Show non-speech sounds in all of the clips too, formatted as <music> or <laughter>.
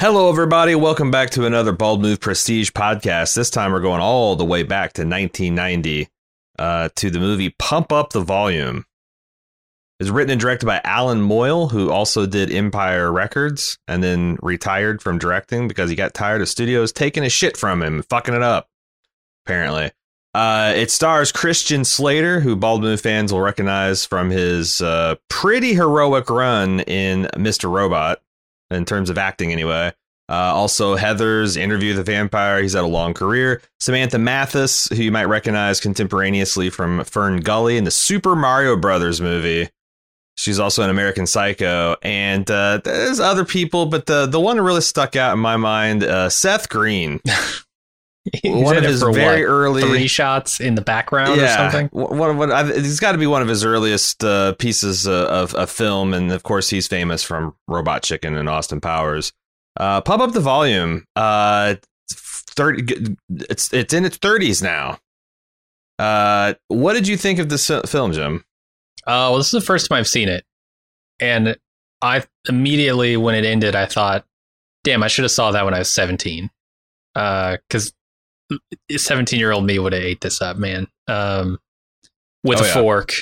Hello, everybody. Welcome back to another Bald Move Prestige podcast. This time we're going all the way back to 1990 uh, to the movie Pump Up the Volume. It's written and directed by Allan Moyle, who also did Empire Records and then retired from directing because he got tired of studios taking a shit from him, fucking it up, apparently. Uh, it stars Christian Slater, who Bald Move fans will recognize from his uh, pretty heroic run in Mr. Robot in terms of acting anyway. Uh, also, Heathers Interview the Vampire. He's had a long career. Samantha Mathis, who you might recognize contemporaneously from Fern Gully in the Super Mario Brothers movie. She's also an American Psycho, and uh, there's other people, but the the one that really stuck out in my mind, uh, Seth Green. <laughs> <laughs> one of his very what, early three shots in the background yeah, or something. One of what it's got to be one of his earliest uh, pieces of, of, of, film, and of course he's famous from Robot Chicken and Austin Powers. Uh, pump up the volume. Uh, thirty. It's it's in its thirties now. Uh, what did you think of this film, Jim? Uh, well, this is the first time I've seen it, and I immediately when it ended, I thought, "Damn, I should have saw that when I was 17." Because uh, 17 year old me would have ate this up, man. Um, with oh, a yeah. fork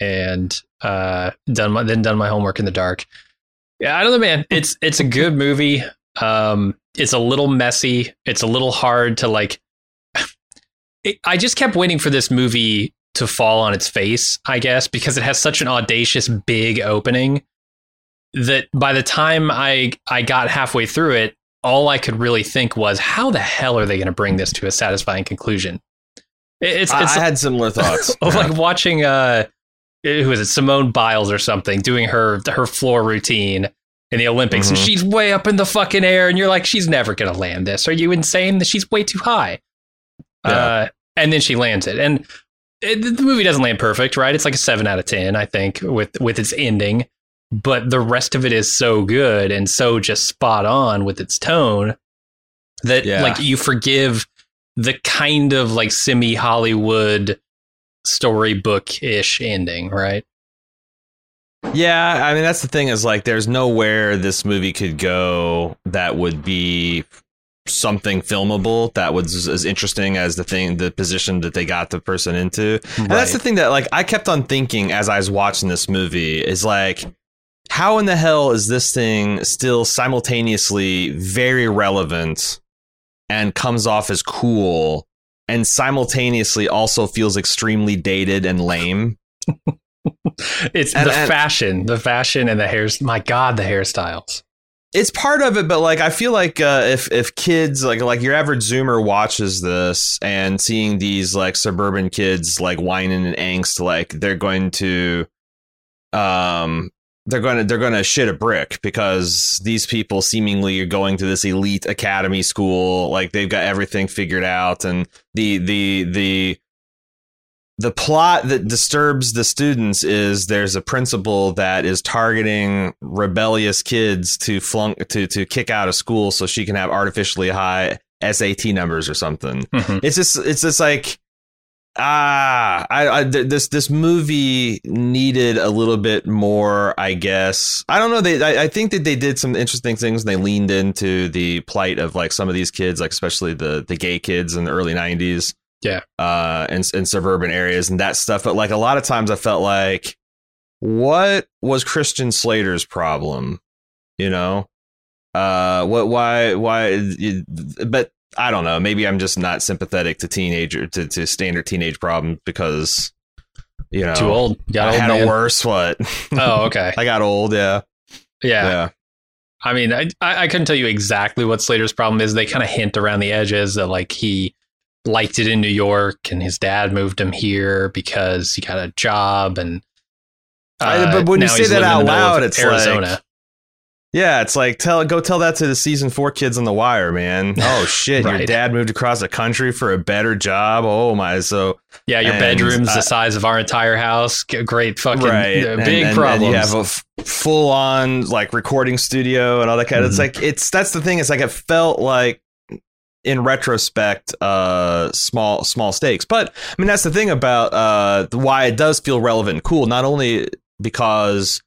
and uh, done my then done my homework in the dark. Yeah, I don't know, man. It's it's a good movie. Um, it's a little messy. It's a little hard to like. <sighs> It, I just kept waiting for this movie to fall on its face, I guess, because it has such an audacious, big opening that by the time I I got halfway through it, all I could really think was, how the hell are they going to bring this to a satisfying conclusion? It's, it's I had similar thoughts. <laughs> of like watching uh, who is it, Simone Biles or something, doing her her floor routine in the Olympics, mm-hmm. and she's way up in the fucking air, and you're like, she's never going to land this. Are you insane? That she's way too high. Yeah. Uh, and then she lands it, and it, the movie doesn't land perfect, right? It's like a seven out of ten, I think, with with its ending but the rest of it is so good and so just spot on with its tone that yeah. like you forgive the kind of like semi Hollywood storybook ish ending, right? Yeah, I mean that's the thing is like there's nowhere this movie could go that would be something filmable that was as interesting as the thing the position that they got the person into. Right. And that's the thing that like I kept on thinking as I was watching this movie is like how in the hell is this thing still simultaneously very relevant and comes off as cool and simultaneously also feels extremely dated and lame? <laughs> it's and, the and, fashion, the fashion and the hairs. My God, the hairstyles. It's part of it, but like I feel like uh, if if kids like like your average Zoomer watches this and seeing these like suburban kids like whining and angst, like they're going to um they're going to they're to shit a brick because these people seemingly are going to this elite academy school like they've got everything figured out and the the the the plot that disturbs the students is there's a principal that is targeting rebellious kids to flunk to to kick out of school so she can have artificially high SAT numbers or something. Mm-hmm. It's just it's just like ah I, I, this this movie needed a little bit more i guess. I don't know they I, I, think that they did some interesting things and they leaned into the plight of like some of these kids like especially the the gay kids in the early 90s yeah. Uh in, in suburban areas and that stuff. But like a lot of times i felt like what was christian slater's problem? You know? Uh what why why but I don't know. Maybe I'm just not sympathetic to teenager to, to standard teenage problems because you know too old. got I old, had man. a worse what? Oh, okay. <laughs> I got old. Yeah. Yeah. Yeah. I mean, I I couldn't tell you exactly what Slater's problem is. They kind of hint around the edges that like he liked it in New York and his dad moved him here because he got a job and. Uh, I, but when you say that out loud, it's Arizona. Like, Yeah, it's like tell go tell that to the season four kids on the wire, man. <laughs> Oh shit, Right. your dad moved across the country for a better job. Oh my, so Yeah, your bedroom's uh, the size of our entire house. Great fucking right, uh, big and, problems. And you have a f- full on like recording studio and all that kind. of It's Mhm. like it's that's the thing. It's like it felt like in retrospect, uh, small small stakes. But I mean, that's the thing about uh why it does feel relevant and cool. Not only because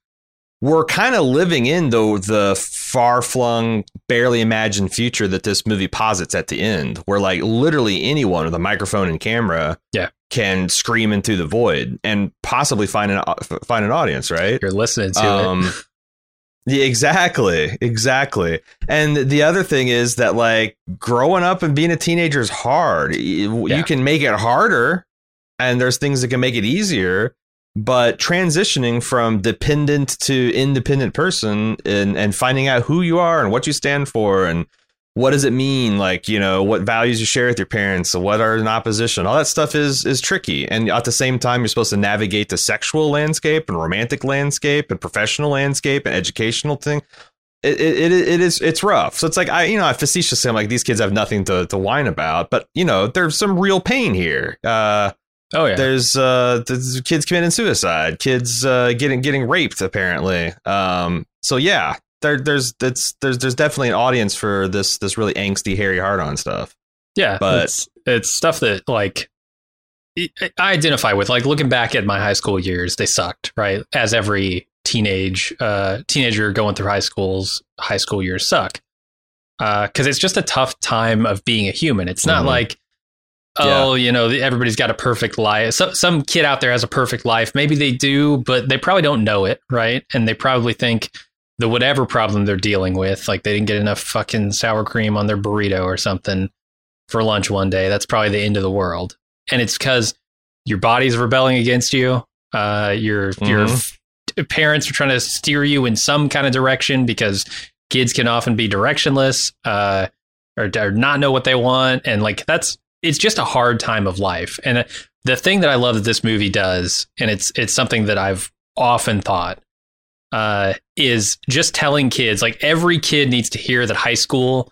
we're kind of living in though the far flung, barely imagined future that this movie posits at the end, where like literally anyone with a microphone and camera, Yeah. can scream into the void and possibly find an find an audience, right? You're listening to it. Um, yeah, exactly, exactly. And the other thing is that like growing up and being a teenager is hard. You, Yeah. you can make it harder, and there's things that can make it easier. But transitioning from dependent to independent person and and finding out who you are and what you stand for and what does it mean? Like you know what values you share with your parents what are in opposition? All that stuff is is tricky. And at the same time you're supposed to navigate the sexual landscape and romantic landscape and professional landscape and educational thing. It, it, it, is it's rough. So it's like i you know i facetiously i'm like these kids have nothing to, to whine about but you know there's some real pain here. Uh oh yeah, there's uh there's kids committing suicide kids uh getting getting raped apparently um so yeah there there's it's there's there's definitely an audience for this this really angsty harry hard on stuff yeah. but- it's it's stuff that like I identify with. Like looking back at my high school years, they sucked, right? As every teenage uh, teenager going through high schools, high school years suck. Because it's just a tough time of being a human. It's not Mhm. like, oh, you know, everybody's got a perfect life. So, some kid out there has a perfect life. Maybe they do, but they probably don't know it, right? And they probably think the whatever problem they're dealing with, like they didn't get enough fucking sour cream on their burrito or something for lunch one day. That's probably the end of the world. And it's because your body's rebelling against you. Uh, your your f- parents are trying to steer you in some kind of direction because kids can often be directionless uh, or, or not know what they want, and like that's it's just a hard time of life. And uh, the thing that I love that this movie does, and it's it's something that I've often thought, uh, is just telling kids like every kid needs to hear that high school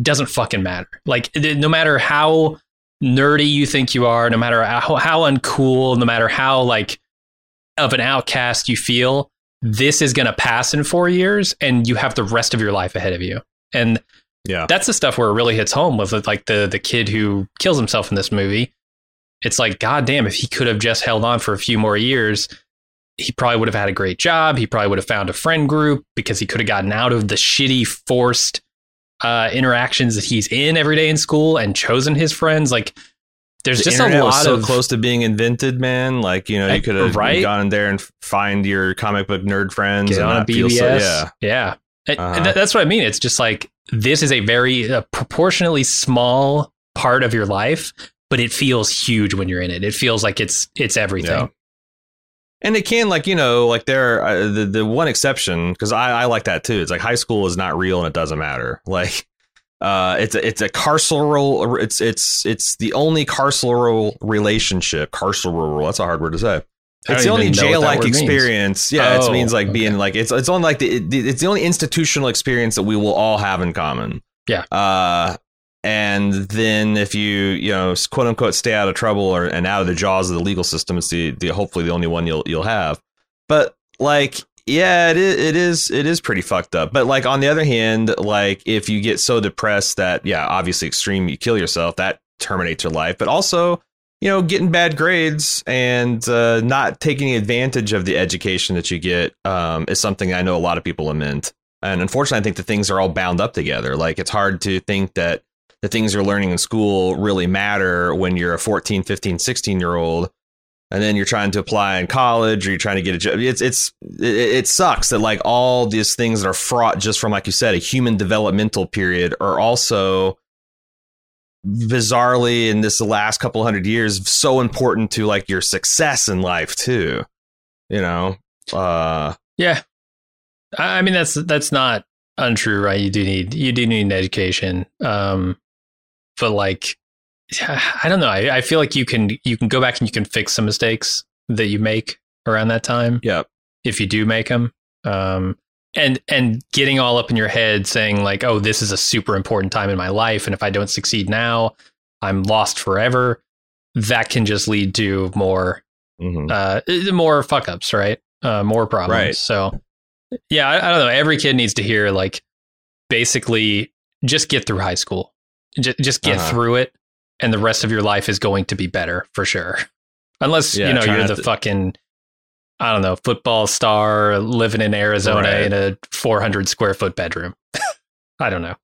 doesn't fucking matter. Like no matter how nerdy you think you are, no matter how, how uncool, no matter how like of an outcast you feel, this is going to pass in four years, and you have the rest of your life ahead of you. And yeah that's the stuff where it really hits home with like the the kid who kills himself in this movie. It's like, god damn, if he could have just held on for a few more years, he probably would have had a great job. He probably would have found a friend group because he could have gotten out of the shitty forced uh, interactions that he's in every day in school and chosen his friends. Like, there's the just a lot so of close to being invented man like you know you could have right? gone in there and find your comic book nerd friends get and on a BBS. so, yeah yeah. Uh-huh. and that- that's what I mean. It's just like this is a very a proportionally small part of your life, but it feels huge when you're in it. It feels like it's it's everything. Yeah. And it can like you know like there uh, the the one exception because I I like that too. It's like high school is not real and it doesn't matter. <laughs> Like uh it's a, it's a carceral it's it's it's the only carceral relationship carceral that's a hard word to say. It's the only even know what jail like means. experience. Yeah, Oh, it means like being like it's it's only like the it- it's the only institutional experience that we will all have in common. Yeah. Uh and then if you you know quote unquote stay out of trouble or and out of the jaws of the legal system, it's the, the hopefully the only one you'll you'll have. But like yeah, it is, it is it is pretty fucked up. But like on the other hand, like if you get so depressed that yeah, obviously extreme, you kill yourself, that terminates your life. But also, you know, getting bad grades and uh, not taking advantage of the education that you get um, is something I know a lot of people lament. And unfortunately, I think the things are all bound up together. Like it's hard to think that the things you're learning in school really matter when you're a 14, 15, 16 year old and then you're trying to apply in college or you're trying to get a job. It's it's it, it sucks that like all these things that are fraught just from like you said a human developmental period are also bizarrely in this last couple hundred years so important to like your success in life too. You know, uh, Yeah. I mean that's that's not untrue, right? You do need you do need an education. Um but like <sighs> I don't know. I, I feel like you can you can go back and you can fix some mistakes that you make around that time yeah, if you do make them. Um and and getting all up in your head saying like oh this is a super important time in my life and if i don't succeed now i'm lost forever that can just lead to more Mhm. uh more fuck ups right uh more problems Right. so yeah I, I don't know every kid needs to hear like basically just get through high school J- just get Uh-huh. through it and the rest of your life is going to be better for sure unless Yeah, you know you're the to- fucking I don't know, football star living in Arizona Right. in a 400 square foot bedroom. <laughs> I don't know.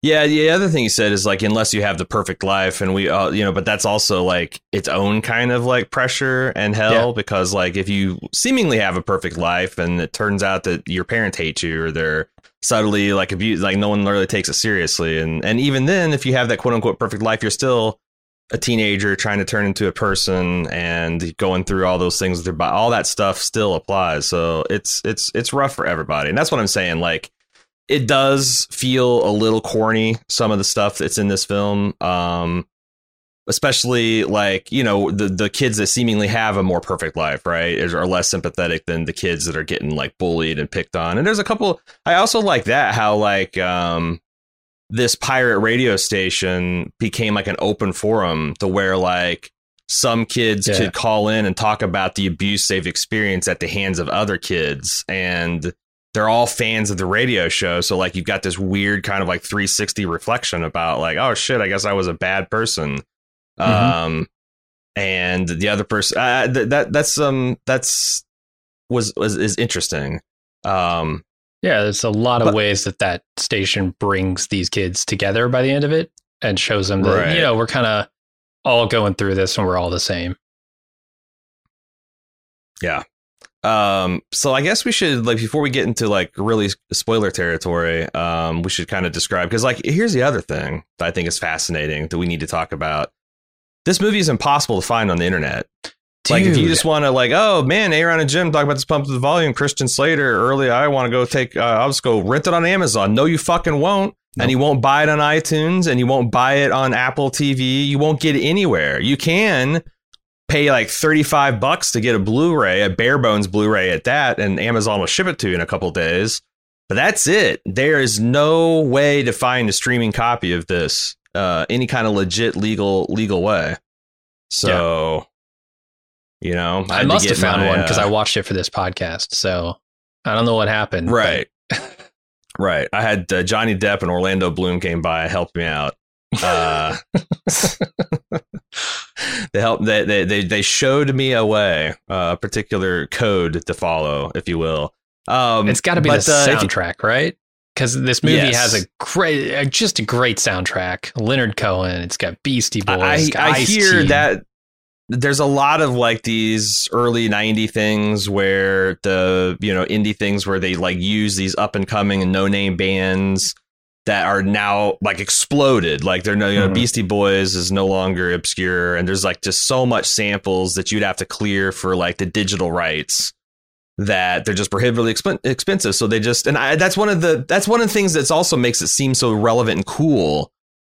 Yeah, the other thing he said is like unless you have the perfect life, and we, uh, you know, but that's also like its own kind of like pressure and hell Yeah. because like if you seemingly have a perfect life and it turns out that your parents hate you or they're subtly like abuse, like no one really takes it seriously, and and even then, if you have that quote unquote perfect life, you're still a teenager trying to turn into a person and going through all those things with their body, all that stuff still applies. So it's it's it's rough for everybody, and that's what I'm saying. Like it does feel a little corny some of the stuff that's in this film um especially like you know the the kids that seemingly have a more perfect life right are less sympathetic than the kids that are getting like bullied and picked on and there's a couple i also like that how like um this pirate radio station became like an open forum to where like some kids Yeah. could call in and talk about the abuse they've experienced at the hands of other kids and they're all fans of the radio show so like you've got this weird kind of like 360 reflection about like oh shit i guess i was a bad person Mhm. um and the other person uh, th- that that's um that's was was is interesting um Yeah, there's a lot of But- ways that that station brings these kids together by the end of it and shows them that, Right. you know, we're kind of all going through this and we're all the same. Yeah. Um, so I guess we should like before we get into like really spoiler territory, um, we should kind of describe because like here's the other thing that I think is fascinating that we need to talk about. This movie is impossible to find on the internet. Like if you just want to like, oh man, Aaron and Jim talk about this pump to the volume, Christian Slater early. I want to go take. Uh, I'll just go rent it on Amazon. No, you fucking won't. And you won't buy it on iTunes, and you won't buy it on Apple TV. You won't get it anywhere. You can pay like 35 bucks to get a Blu-ray, a bare bones Blu-ray at that, and Amazon will ship it to you in a couple days. But that's it. There is no way to find a streaming copy of this, uh, any kind of legit legal legal way. So, you know, I to must have found my, one because uh, I watched it for this podcast. So I don't know what happened. Right. <laughs> right. I had uh, Johnny Depp and Orlando Bloom came by and helped me out. Uh, <laughs> they helped. They, they they they showed me a way, uh, a particular code to follow, if you will. Um, it's got to be but, the uh, if you- soundtrack, right? Because this movie Yes. has a great, uh, just a great soundtrack. Leonard Cohen. It's got Beastie Boys. I, I hear that there's a lot of like these early 90 things where the you know indie things where they like use these up and coming and no name bands that are now like exploded like they're no you know Mhm. beastie boys is no longer obscure and there's like just so much samples that you'd have to clear for like the digital rights that they're just prohibitively expen- expensive so they just and I, that's one of the that's one of the things that's also makes it seem so relevant and cool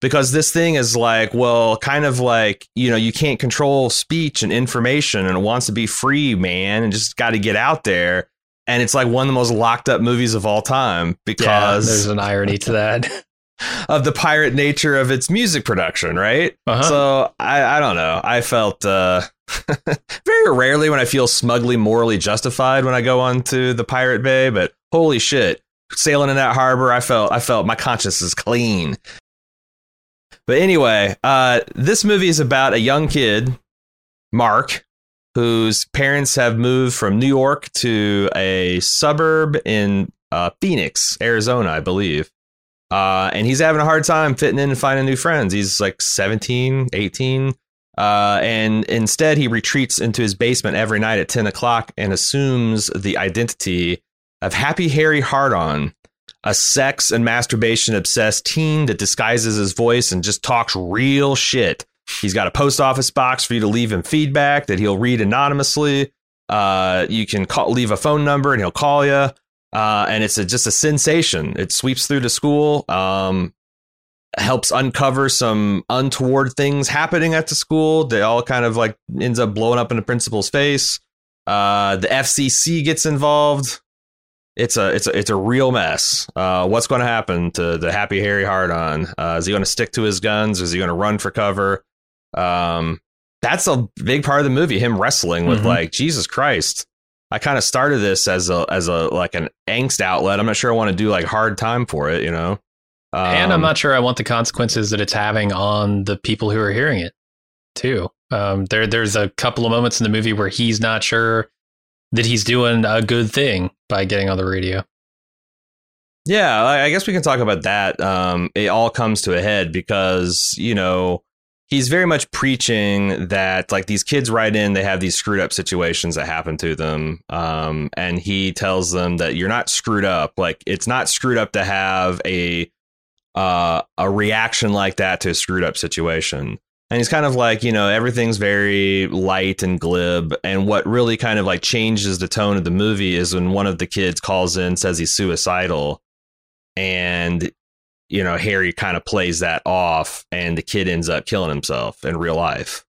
because this thing is like well kind of like you know you can't control speech and information and it wants to be free man and just got to get out there and it's like one of the most locked up movies of all time Yeah, because there's an irony to that. <laughs> <laughs> of the pirate nature of its music production right Uh-huh. so I, I don't know i felt uh <laughs> very rarely when i feel smugly morally justified when i go onto the pirate bay but holy shit sailing in that harbor i felt i felt my conscience is clean but anyway uh this movie is about a young kid mark whose parents have moved from new york to a suburb in uh, phoenix arizona i believe uh, and he's having a hard time fitting in and finding new friends. He's like 17, 18. Uh, and instead, he retreats into his basement every night at 10 o'clock and assumes the identity of Happy Harry Hardon, a sex and masturbation obsessed teen that disguises his voice and just talks real shit. He's got a post office box for you to leave him feedback that he'll read anonymously. Uh, you can call, leave a phone number and he'll call you. Uh, and it's a, just a sensation. It sweeps through the school, um, helps uncover some untoward things happening at the school. They all kind of like ends up blowing up in the principal's face. Uh, the FCC gets involved. It's a it's a it's a real mess. Uh, what's going to happen to the happy Harry Hardon? Uh, is he going to stick to his guns? Is he going to run for cover? Um, that's a big part of the movie. Him wrestling with Mhm. like Jesus Christ. I kind of started this as a as a like an angst outlet. I'm not sure I want to do like hard time for it. You know. Um, and I'm not sure I want the consequences that it's having on the people who are hearing it, too. Um, there, there's a couple of moments in the movie where he's not sure that he's doing a good thing by getting on the radio. Yeah, I guess we can talk about that. Um, it all comes to a head because you know he's very much preaching that like these kids write in, they have these screwed up situations that happen to them, um, and he tells them that you're not screwed up. Like it's not screwed up to have a uh, a reaction like that to a screwed up situation. And he's kind of like, you know, everything's very light and glib. And what really kind of like changes the tone of the movie is when one of the kids calls in, says he's suicidal, and you know Harry kind of plays that off, and the kid ends up killing himself in real life.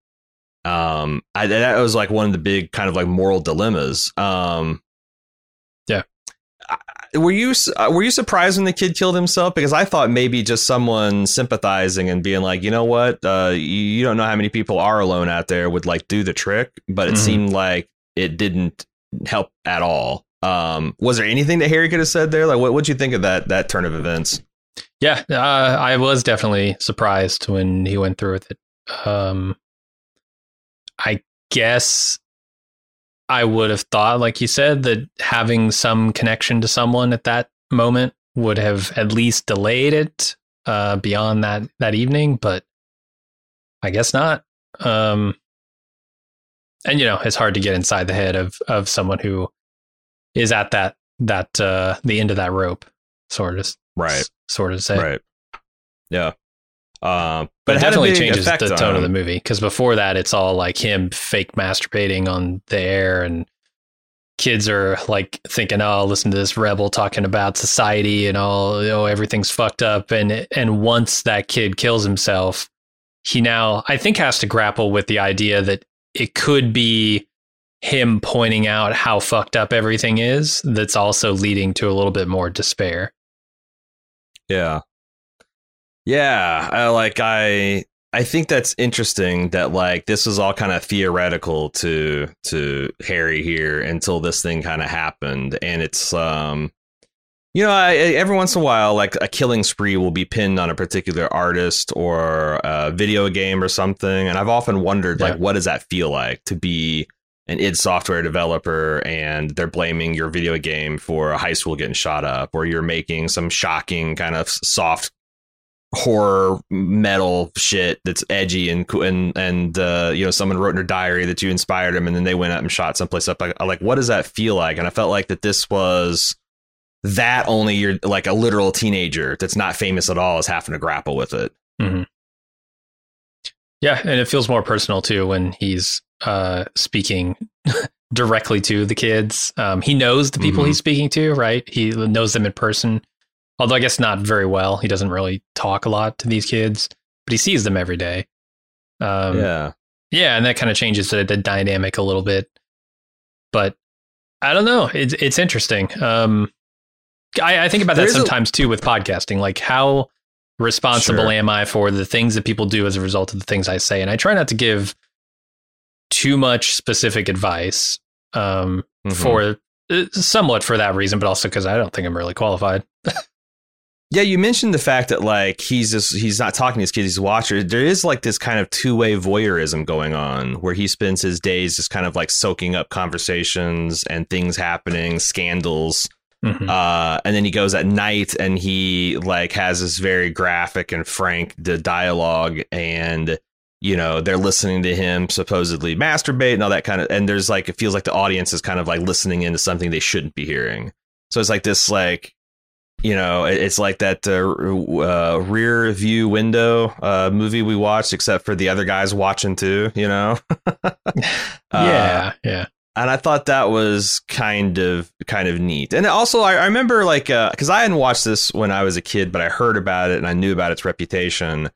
Um, I, that was like one of the big kind of like moral dilemmas. Um, were you uh, were you surprised when the kid killed himself? Because I thought maybe just someone sympathizing and being like, you know what, uh, you, you don't know how many people are alone out there would like do the trick, but it Mhm. seemed like it didn't help at all. Um, was there anything that Harry could have said there? Like, what would you think of that that turn of events? Yeah, uh, I was definitely surprised when he went through with it. Um, I guess I would have thought, like you said, that having some connection to someone at that moment would have at least delayed it uh, beyond that that evening, but I guess not. Um, and you know, it's hard to get inside the head of of someone who is at that that uh, the end of that rope, sort of Right. sort of say. Right. Yeah. But, but it definitely changes the tone of the movie because before that, it's all like him fake masturbating on the air, and kids are like thinking, "Oh, listen to this rebel talking about society and all. Oh, everything's fucked up." And and once that kid kills himself, he now I think has to grapple with the idea that it could be him pointing out how fucked up everything is. That's also leading to a little bit more despair. Yeah. Yeah, I like I I think that's interesting that like this was all kind of theoretical to to Harry here until this thing kind of happened. And it's um you know, I, every once in a while, like a killing spree will be pinned on a particular artist or a video game or something, and I've often wondered, like, what does that feel like to be an id Software developer and they're blaming your video game for a high school getting shot up, or you're making some shocking kind of soft horror metal shit that's edgy and and and uh, you know someone wrote in their diary that you inspired them and then they went out and shot someplace up like, like what does that feel like and I felt like that this was that only you're like a literal teenager that's not famous at all is having to grapple with it Yeah, and it feels more personal too when he's uh, speaking <laughs> directly to the kids. Um, he knows the people Mhm. he's speaking to, right? He knows them in person. Although I guess not very well. He doesn't really talk a lot to these kids, but he sees them every day. Um, yeah yeah, and that kind of changes the, the dynamic a little bit. But I don't know. It's it's interesting. Um, I, I think about that There's a- sometimes too with podcasting. Like how responsible Sure. am I for the things that people do as a result of the things I say? And I try not to give too much specific advice. Um, Mhm. for uh, somewhat for that reason, but also because I don't think I'm really qualified. <laughs> Yeah, you mentioned the fact that like he's just he's not talking to his kids, he's a watcher. There is like this kind of two way voyeurism going on where he spends his days just kind of like soaking up conversations and things happening, scandals. Mhm. Uh, and then he goes at night and he like has this very graphic and frank the dialogue and you know they're listening to him supposedly masturbate and all that kind of and there's like it feels like the audience is kind of like listening into something they shouldn't be hearing so it's like this like you know it's like that uh, uh, rear view window uh, movie we watched except for the other guys watching too you know <laughs> Uh, yeah, yeah. and I thought that was kind of kind of neat. And also, I, I remember like because I hadn't watched this when I was a kid, but I heard about it and I knew about its reputation.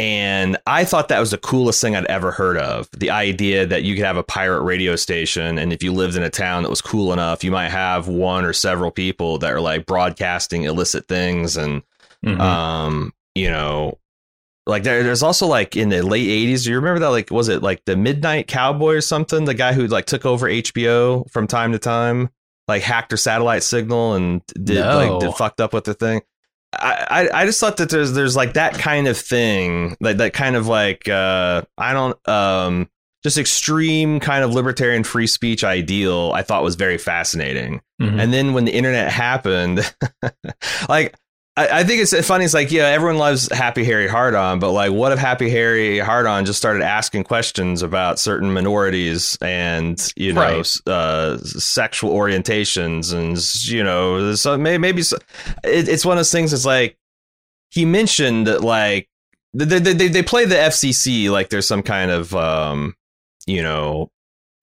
And I thought that was the coolest thing I'd ever heard of. The idea that you could have a pirate radio station, and if you lived in a town that was cool enough, you might have one or several people that are like broadcasting illicit things. And, Mhm. um, you know, like there, there's also like in the late 80s, do you remember that? Like, was it like the Midnight Cowboy or something? The guy who like took over HBO from time to time, like hacked their satellite signal and did like did fucked up with the thing. I, I I just thought that there's there's like that kind of thing like that kind of like uh I don't um just extreme kind of libertarian free speech ideal I thought was very fascinating. Mhm. And then when the internet happened, <laughs> like I, I think it's funny. It's like yeah, everyone loves Happy Harry Hardon, but like, what if Happy Harry Hardon just started asking questions about certain minorities and you know Right. uh, sexual orientations and you know so maybe, maybe so, it, it's one of those things. It's like he mentioned that like they, they they they play the FCC like there's some kind of um you know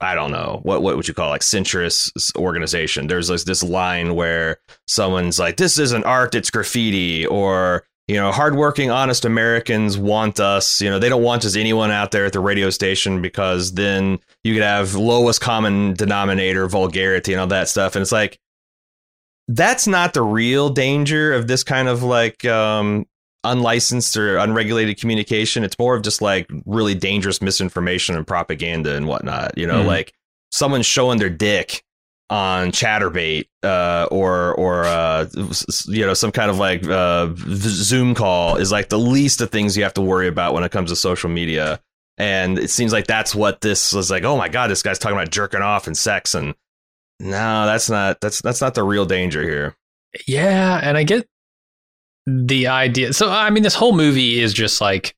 I don't know what what would you call like centrist organization. There's this, this line where someone's like, "This isn't art; it's graffiti," or you know, hardworking, honest Americans want us. You know, they don't want just anyone out there at the radio station because then you could have lowest common denominator vulgarity and all that stuff. And it's like that's not the real danger of this kind of like um unlicensed or unregulated communication. It's more of just like really dangerous misinformation and propaganda and whatnot. You know, Mhm. like someone showing their dick on Chaturbate uh, or or uh, you know some kind of like uh, Zoom call is like the least of things you have to worry about when it comes to social media. And it seems like that's what this was like. Oh my god, this guy's talking about jerking off and sex, and no, that's not that's that's not the real danger here. Yeah, and I get the idea. So I mean, this whole movie is just like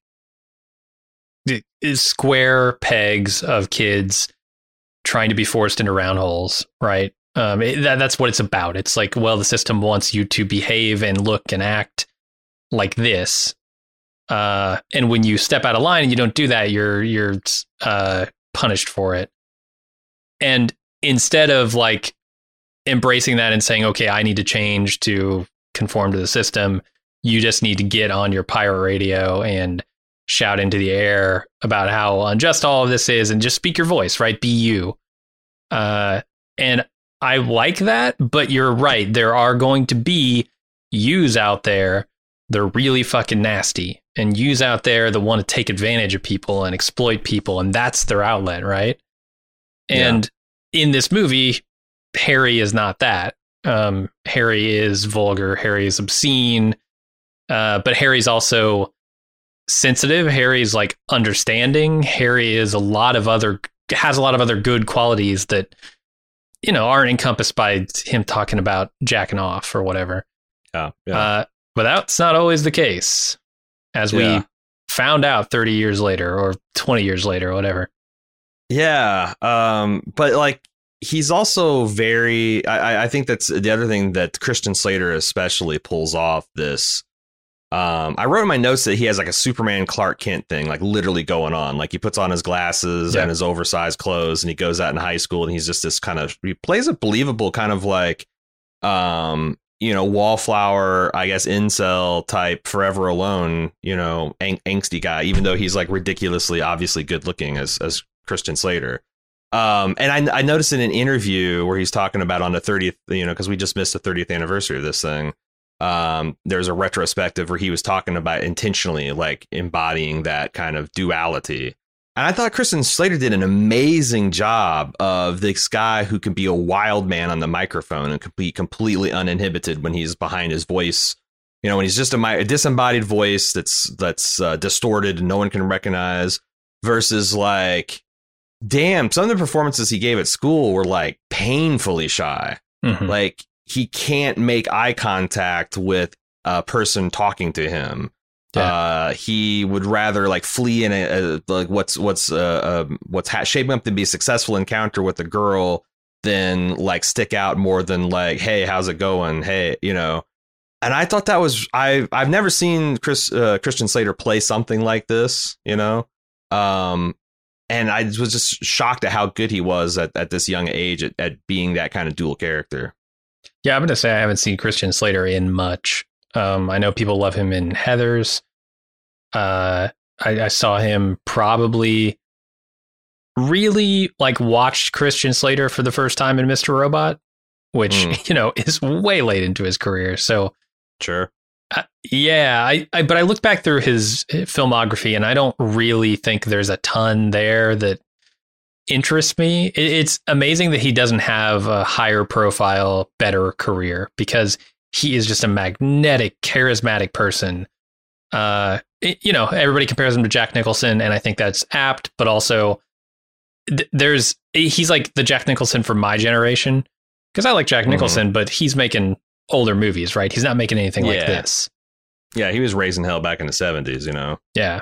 is square pegs of kids trying to be forced into round holes, right? Um, it, that, that's what it's about. It's like, well, the system wants you to behave and look and act like this, uh, and when you step out of line and you don't do that, you're you're uh, punished for it. And instead of like embracing that and saying, okay, I need to change to conform to the system, you just need to get on your pirate radio and shout into the air about how unjust all of this is and just speak your voice, right? Be you. Uh, and I like that, but you're right. There are going to be yous out there. They're really fucking nasty. And yous out there that want to take advantage of people and exploit people. And that's their outlet, right? And in this movie, Harry is not that. Um, Harry is vulgar. Harry is obscene. Uh, but Harry's also sensitive. Harry's like understanding. Harry is a lot of other has a lot of other good qualities that you know aren't encompassed by him talking about jacking off or whatever. Yeah, yeah. Uh, but that's not always the case, as Yeah. we found out 30 years later or 20 years later or whatever. Yeah, um, but like he's also very. I, I- I think that's the other thing that Christian Slater especially pulls off this. Um, I wrote in my notes that he has like a Superman Clark Kent thing, like literally going on. Like he puts on his glasses Yeah. and his oversized clothes, and he goes out in high school, and he's just this kind of he plays a believable kind of like, um, you know, wallflower, I guess, incel type, forever alone, you know, ang- angsty guy. Even though he's like ridiculously, obviously good looking as as Christian Slater. Um, and I, I noticed in an interview where he's talking about on the 30th, you know, because we just missed the 30th anniversary of this thing. Um, there's a retrospective where he was talking about intentionally like embodying that kind of duality. And I thought Christian Slater did an amazing job of this guy who can be a wild man on the microphone and be completely uninhibited when he's behind his voice. You know, when he's just a, mi- a disembodied voice that's that's uh, distorted and no one can recognize, versus like damn, some of the performances he gave at school were like painfully shy. Mhm. Like he can't make eye contact with a person talking to him. Yeah. Uh, he would rather like flee in a, a like what's what's uh, uh what's ha- shaping up to be a successful encounter with a girl than like stick out more than like hey how's it going hey you know and I thought that was I I've never seen Chris uh, Christian Slater play something like this you know um and I was just shocked at how good he was at, at this young age at, at being that kind of dual character. Yeah, I'm gonna say I haven't seen Christian Slater in much. Um, I know people love him in Heathers. Uh, I, I saw him probably really like watched Christian Slater for the first time in Mr. Robot, which Mm. <laughs> you know is way late into his career. So Sure. uh, yeah, I, I but I look back through his filmography and I don't really think there's a ton there that interests me. It's amazing that he doesn't have a higher profile, better career because he is just a magnetic, charismatic person. Uh, it- you know, everybody compares him to Jack Nicholson, and I think that's apt. But also, th- there's he's like the Jack Nicholson for my generation because I like Jack Mhm. Nicholson, but he's making older movies, right? He's not making anything like this. Yeah, he was raising hell back in the seventies. You know. Yeah,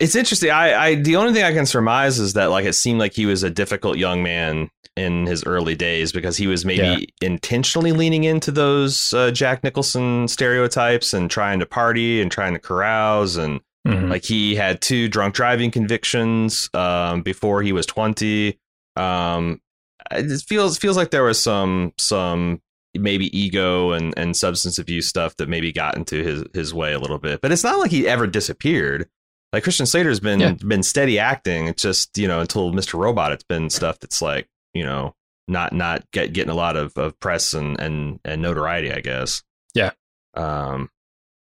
It's interesting. I, I the only thing I can surmise is that like it seemed like he was a difficult young man in his early days because he was maybe Yeah. intentionally leaning into those uh, Jack Nicholson stereotypes and trying to party and trying to carouse and Mhm. like he had two drunk driving convictions um, before he was twenty. Um, it feels feels like there was some some maybe ego and, and substance abuse stuff that maybe got into his his way a little bit. But it's not like he ever disappeared. Like Christian Slater's been Yeah. been steady acting. It's just you know until Mr. Robot, it's been stuff that's like you know not not get, getting a lot of, of press and, and and notoriety, I guess. Yeah. Um,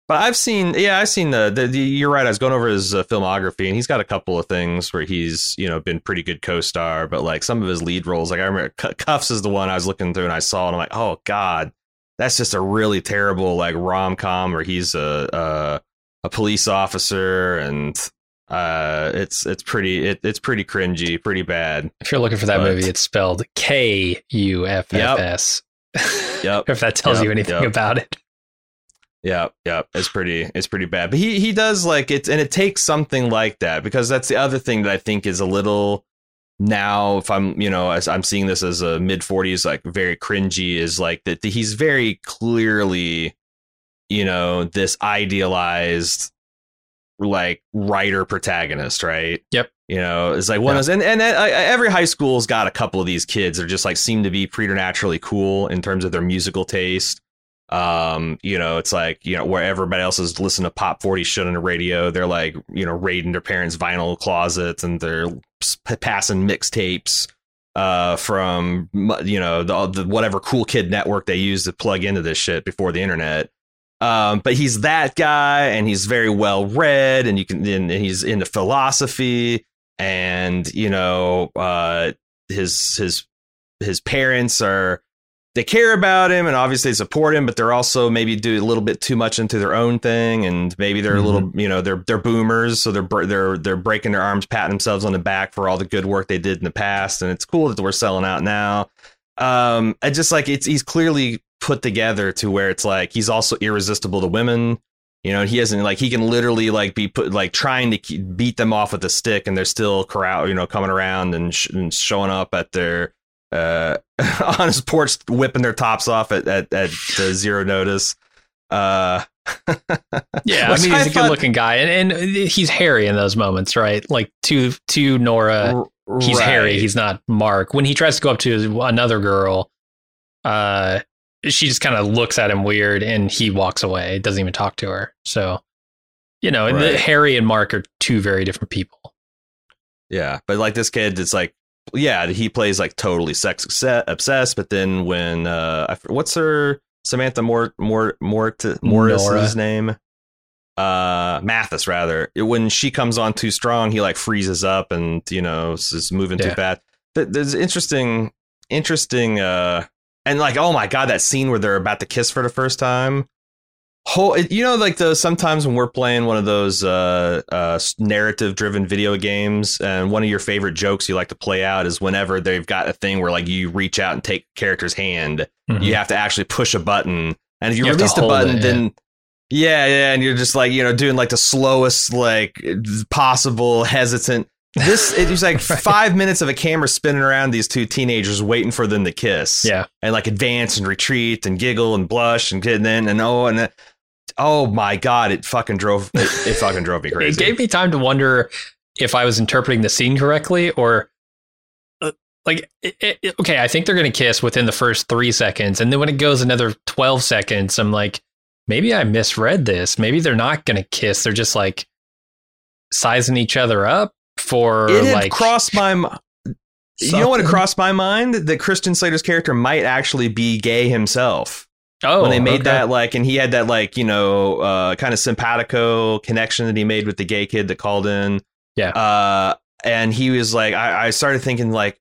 but I've seen, yeah, I've seen the, the, the you're right. I was going over his uh, filmography, and he's got a couple of things where he's, you know, been pretty good co-star. But like some of his lead roles, like I remember C- Kuffs is the one I was looking through, and I saw, and I'm like, oh god, that's just a really terrible like rom com where he's a, a a police officer, and uh, it's it's pretty it, it's pretty cringy, pretty bad. if you're looking for that But- movie, it's spelled K U F F S. Yep. <laughs> If that tells Yep. you anything Yep. about it. Yeah, yeah, it's pretty, it's pretty bad. But he he does like it, and it takes something like that because that's the other thing that I think is a little now. If I'm, you know, as I'm seeing this as a mid forties, like very cringy, is like that he's very clearly, you know, this idealized like writer protagonist, right? Yep. You know, it's like one Yeah. of those, and and uh, every high school's got a couple of these kids that just like seem to be preternaturally cool in terms of their musical taste. Um, you know, it's like, you know, where everybody else is listening to pop 40 shit on the radio, they're like, you know, raiding their parents' vinyl closets and they're passing mixtapes uh from you know the, the whatever cool kid network they use to plug into this shit before the internet um but he's that guy and he's very well read and you can and he's into philosophy and you know uh his his his parents are they care about him and obviously support him, but they're also maybe do a little bit too much into their own thing, and maybe they're a little, you know, they're they're boomers, so they're they're they're breaking their arms, patting themselves on the back for all the good work they did in the past, and it's cool that we're selling out now. Um, I just like it's he's clearly put together to where it's like he's also irresistible to women. You know, he isn't like he can literally like be put like trying to keep, beat them off with a stick, and they're still corral, you know, coming around and, sh- and showing up at their uh <laughs> on his porch whipping their tops off at at, at uh, zero notice. Uh, <laughs> Yeah, I mean he's a thought- good looking guy, and, and he's Harry in those moments, right? Like to to Nora, he's right. Harry, he's not Mark. When he tries to go up to another girl, uh, she just kind of looks at him weird, and he walks away, doesn't even talk to her. So, you know, Right. Harry and Mark are two very different people. Yeah, but like this kid, it's like, yeah, he plays like totally sex obsessed. But then when uh, what's her Samantha Mort Mort Mort Morris his name, uh, Mathis rather. When she comes on too strong, he like freezes up and you know is moving too Yeah. fast. There's interesting, interesting, uh, and like oh my god, that scene where they're about to kiss for the first time. Whole, you know, like those sometimes when we're playing one of those uh, uh, narrative driven video games, and one of your favorite jokes you like to play out is whenever they've got a thing where like you reach out and take character's hand, Mhm. you have to actually push a button, and if you, You release the button, it, yeah. then yeah, yeah, and you're just like you know doing like the slowest like possible hesitant. This it was like <laughs> Right. five minutes of a camera spinning around these two teenagers waiting for them to kiss Yeah, and like advance and retreat and giggle and blush and and then and oh and then- oh my god it fucking drove it, it fucking drove me <laughs> crazy It gave me time to wonder if I was interpreting the scene correctly or uh, like it, it- okay, I think they're going to kiss within the first 3 seconds and then when it goes another 12 seconds I'm like maybe I misread this. Maybe they're not going to kiss. They're just like sizing each other up for it had like crossed my you know what it crossed my mind that Christian Slater's character might actually be gay himself oh when they made okay. that like and he had that like you know uh kind of simpatico connection that he made with the gay kid that called in Yeah. uh and he was like I, I started thinking like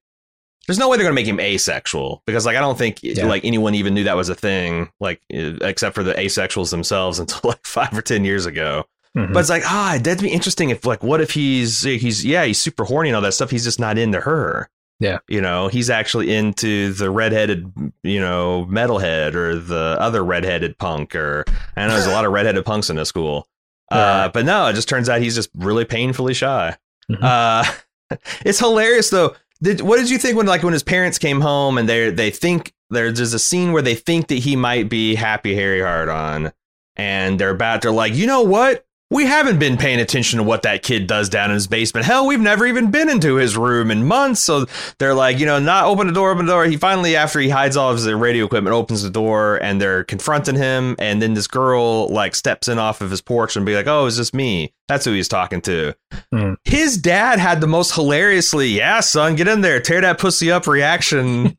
there's no way they're gonna make him asexual because like I don't think Yeah. like anyone even knew that was a thing like except for the asexuals themselves <laughs> until like five or ten years ago Mhm. but it's like ah that'd be interesting if like what if he's he's yeah he's super horny and all that stuff. He's just not into her. Yeah. you know he's actually into the redheaded you know metalhead or the other redheaded punk or I know there's a lot of redheaded punks in this school. <laughs> Uh, but no it just turns out he's just really painfully shy. Mhm. uh, <laughs> it's hilarious though. Did, what did you think when like when his parents came home and they they think there's there's a scene where they think that he might be happy Harry hard on and they're about they're like you know what we haven't been paying attention to what that kid does down in his basement. Hell, we've never even been into his room in months. So they're like, you know, not open the door, open the door. He finally, after he hides all of his radio equipment, opens the door and they're confronting him. And then this girl like steps in off of his porch and be like, oh, is this me? That's who he's talking to. Hmm. His dad had the most hilariously, yeah, son, get in there, tear that pussy up reaction.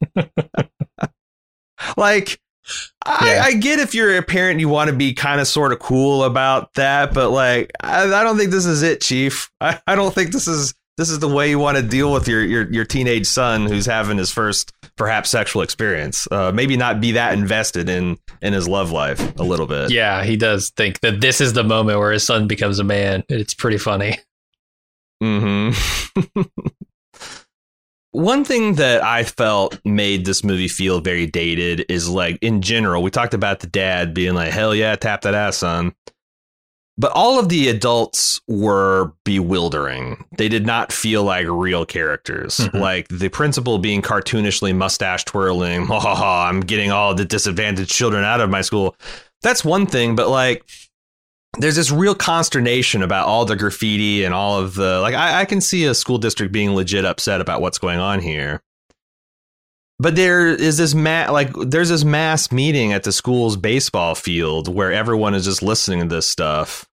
<laughs> like, I, Yeah. I get if you're a parent, you want to be kind of sort of cool about that, but like, I, I don't think this is it, Chief. <laughs> I, I don't think this is this is the way you want to deal with your your your teenage son who's having his first perhaps sexual experience. Uh, maybe not be that invested in in his love life a little bit. yeah he does think that this is the moment where his son becomes a man it's pretty funny hmm <laughs> One thing that I felt made this movie feel very dated is like in general, we talked about the dad being like, hell yeah, tap that ass, son. But all of the adults were bewildering. They did not feel like real characters. Mhm. Like the principal being cartoonishly mustache twirling, <laughs> ha ha ha, I'm getting all the disadvantaged children out of my school. That's one thing, but like there's this real consternation about all the graffiti and all of the like I, I can see a school district being legit upset about what's going on here. But there is this ma- like there's this mass meeting at the school's baseball field where everyone is just listening to this stuff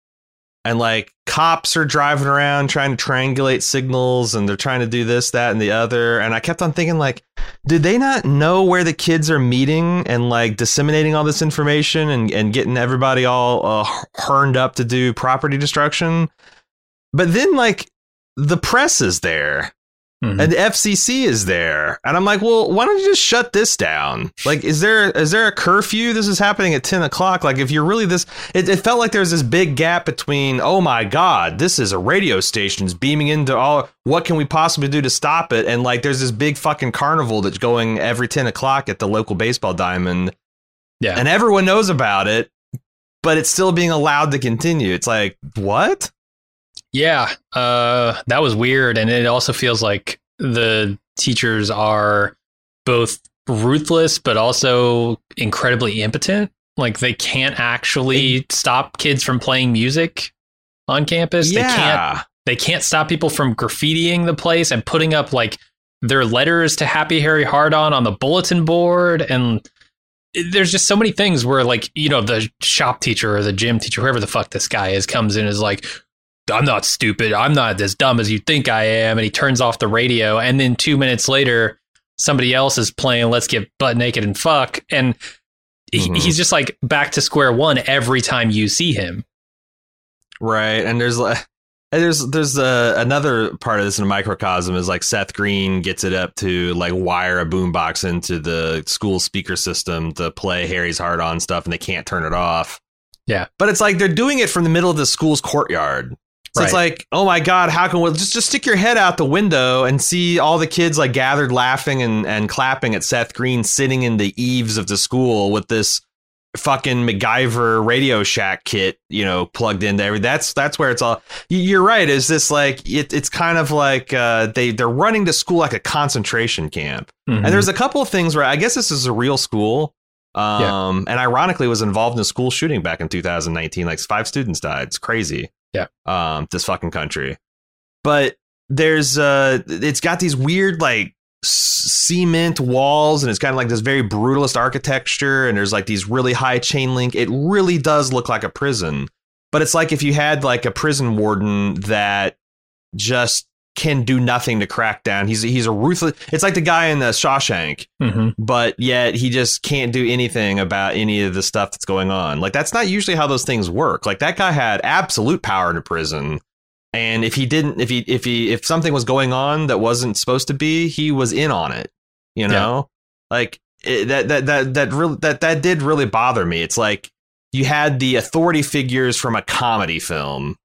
and like cops are driving around trying to triangulate signals and they're trying to do this that and the other. And i kept on thinking like did they not know where the kids are meeting and like disseminating all this information and, and getting everybody all uh, horned up to do property destruction? But then like the press is there Mhm. and the FCC is there, and I'm like, well, why don't you just shut this down? Like, is there is there a curfew? This is happening at ten o'clock. Like, if you're really this, it, it felt like there's this big gap between, oh my god, this is a radio station's beaming into all. What can we possibly do to stop it? And like, there's this big fucking carnival that's going every ten o'clock at the local baseball diamond, yeah and everyone knows about it, but it's still being allowed to continue. It's like, what? Yeah, uh, that was weird, and it also feels like the teachers are both ruthless but also incredibly impotent. Like they can't actually stop kids from playing music on campus. They can't. yeah. They can't stop people from graffitiing the place and putting up like their letters to Happy Harry Hardon on the bulletin board and. There's just so many things where, like, you know, the shop teacher or the gym teacher, whoever the fuck this guy is, comes in and is like, I'm not stupid. I'm not as dumb as you think I am. And he turns off the radio. And then two minutes later, somebody else is playing Let's Get Butt Naked and Fuck. And he- Mhm. he's just like back to square one every time you see him. Right, and there's like there's there's uh, another part of this in a microcosm is like Seth Green gets it up to like wire a boombox into the school speaker system to play Harry's Hard On stuff, and they can't turn it off. Yeah. but it's like they're doing it from the middle of the school's courtyard. So it's like, oh my god, how can we just just stick your head out the window and see all the kids like gathered laughing and and clapping at Seth Green sitting in the eaves of the school with this fucking MacGyver Radio Shack kit, you know, plugged into every. That's that's where it's all. you- You're right. Is this like it, it's kind of like uh, they they're running to school like a concentration camp. Mhm. And there's a couple of things where I guess this is a real school. Um, and ironically was involved in a school shooting back in 2019. Like five students died. It's crazy. Yeah. Um, this fucking country. But there's uh, it's got these weird like cement walls, and it's kind of like this very brutalist architecture. And there's like these really high chain link. It really does look like a prison. but it's like if you had like a prison warden that just can do nothing to crack down. He's he's a ruthless. It's like the guy in the Shawshank, hmm but yet he just can't do anything about any of the stuff that's going on. Like that's not usually how those things work. Like that guy had absolute power in a prison. And if he didn't, if he, if he, if something was going on that wasn't supposed to be, he was in on it. You know, like it, that, that, that, that really, that, that did really bother me. It's like you had the authority figures from a comedy film.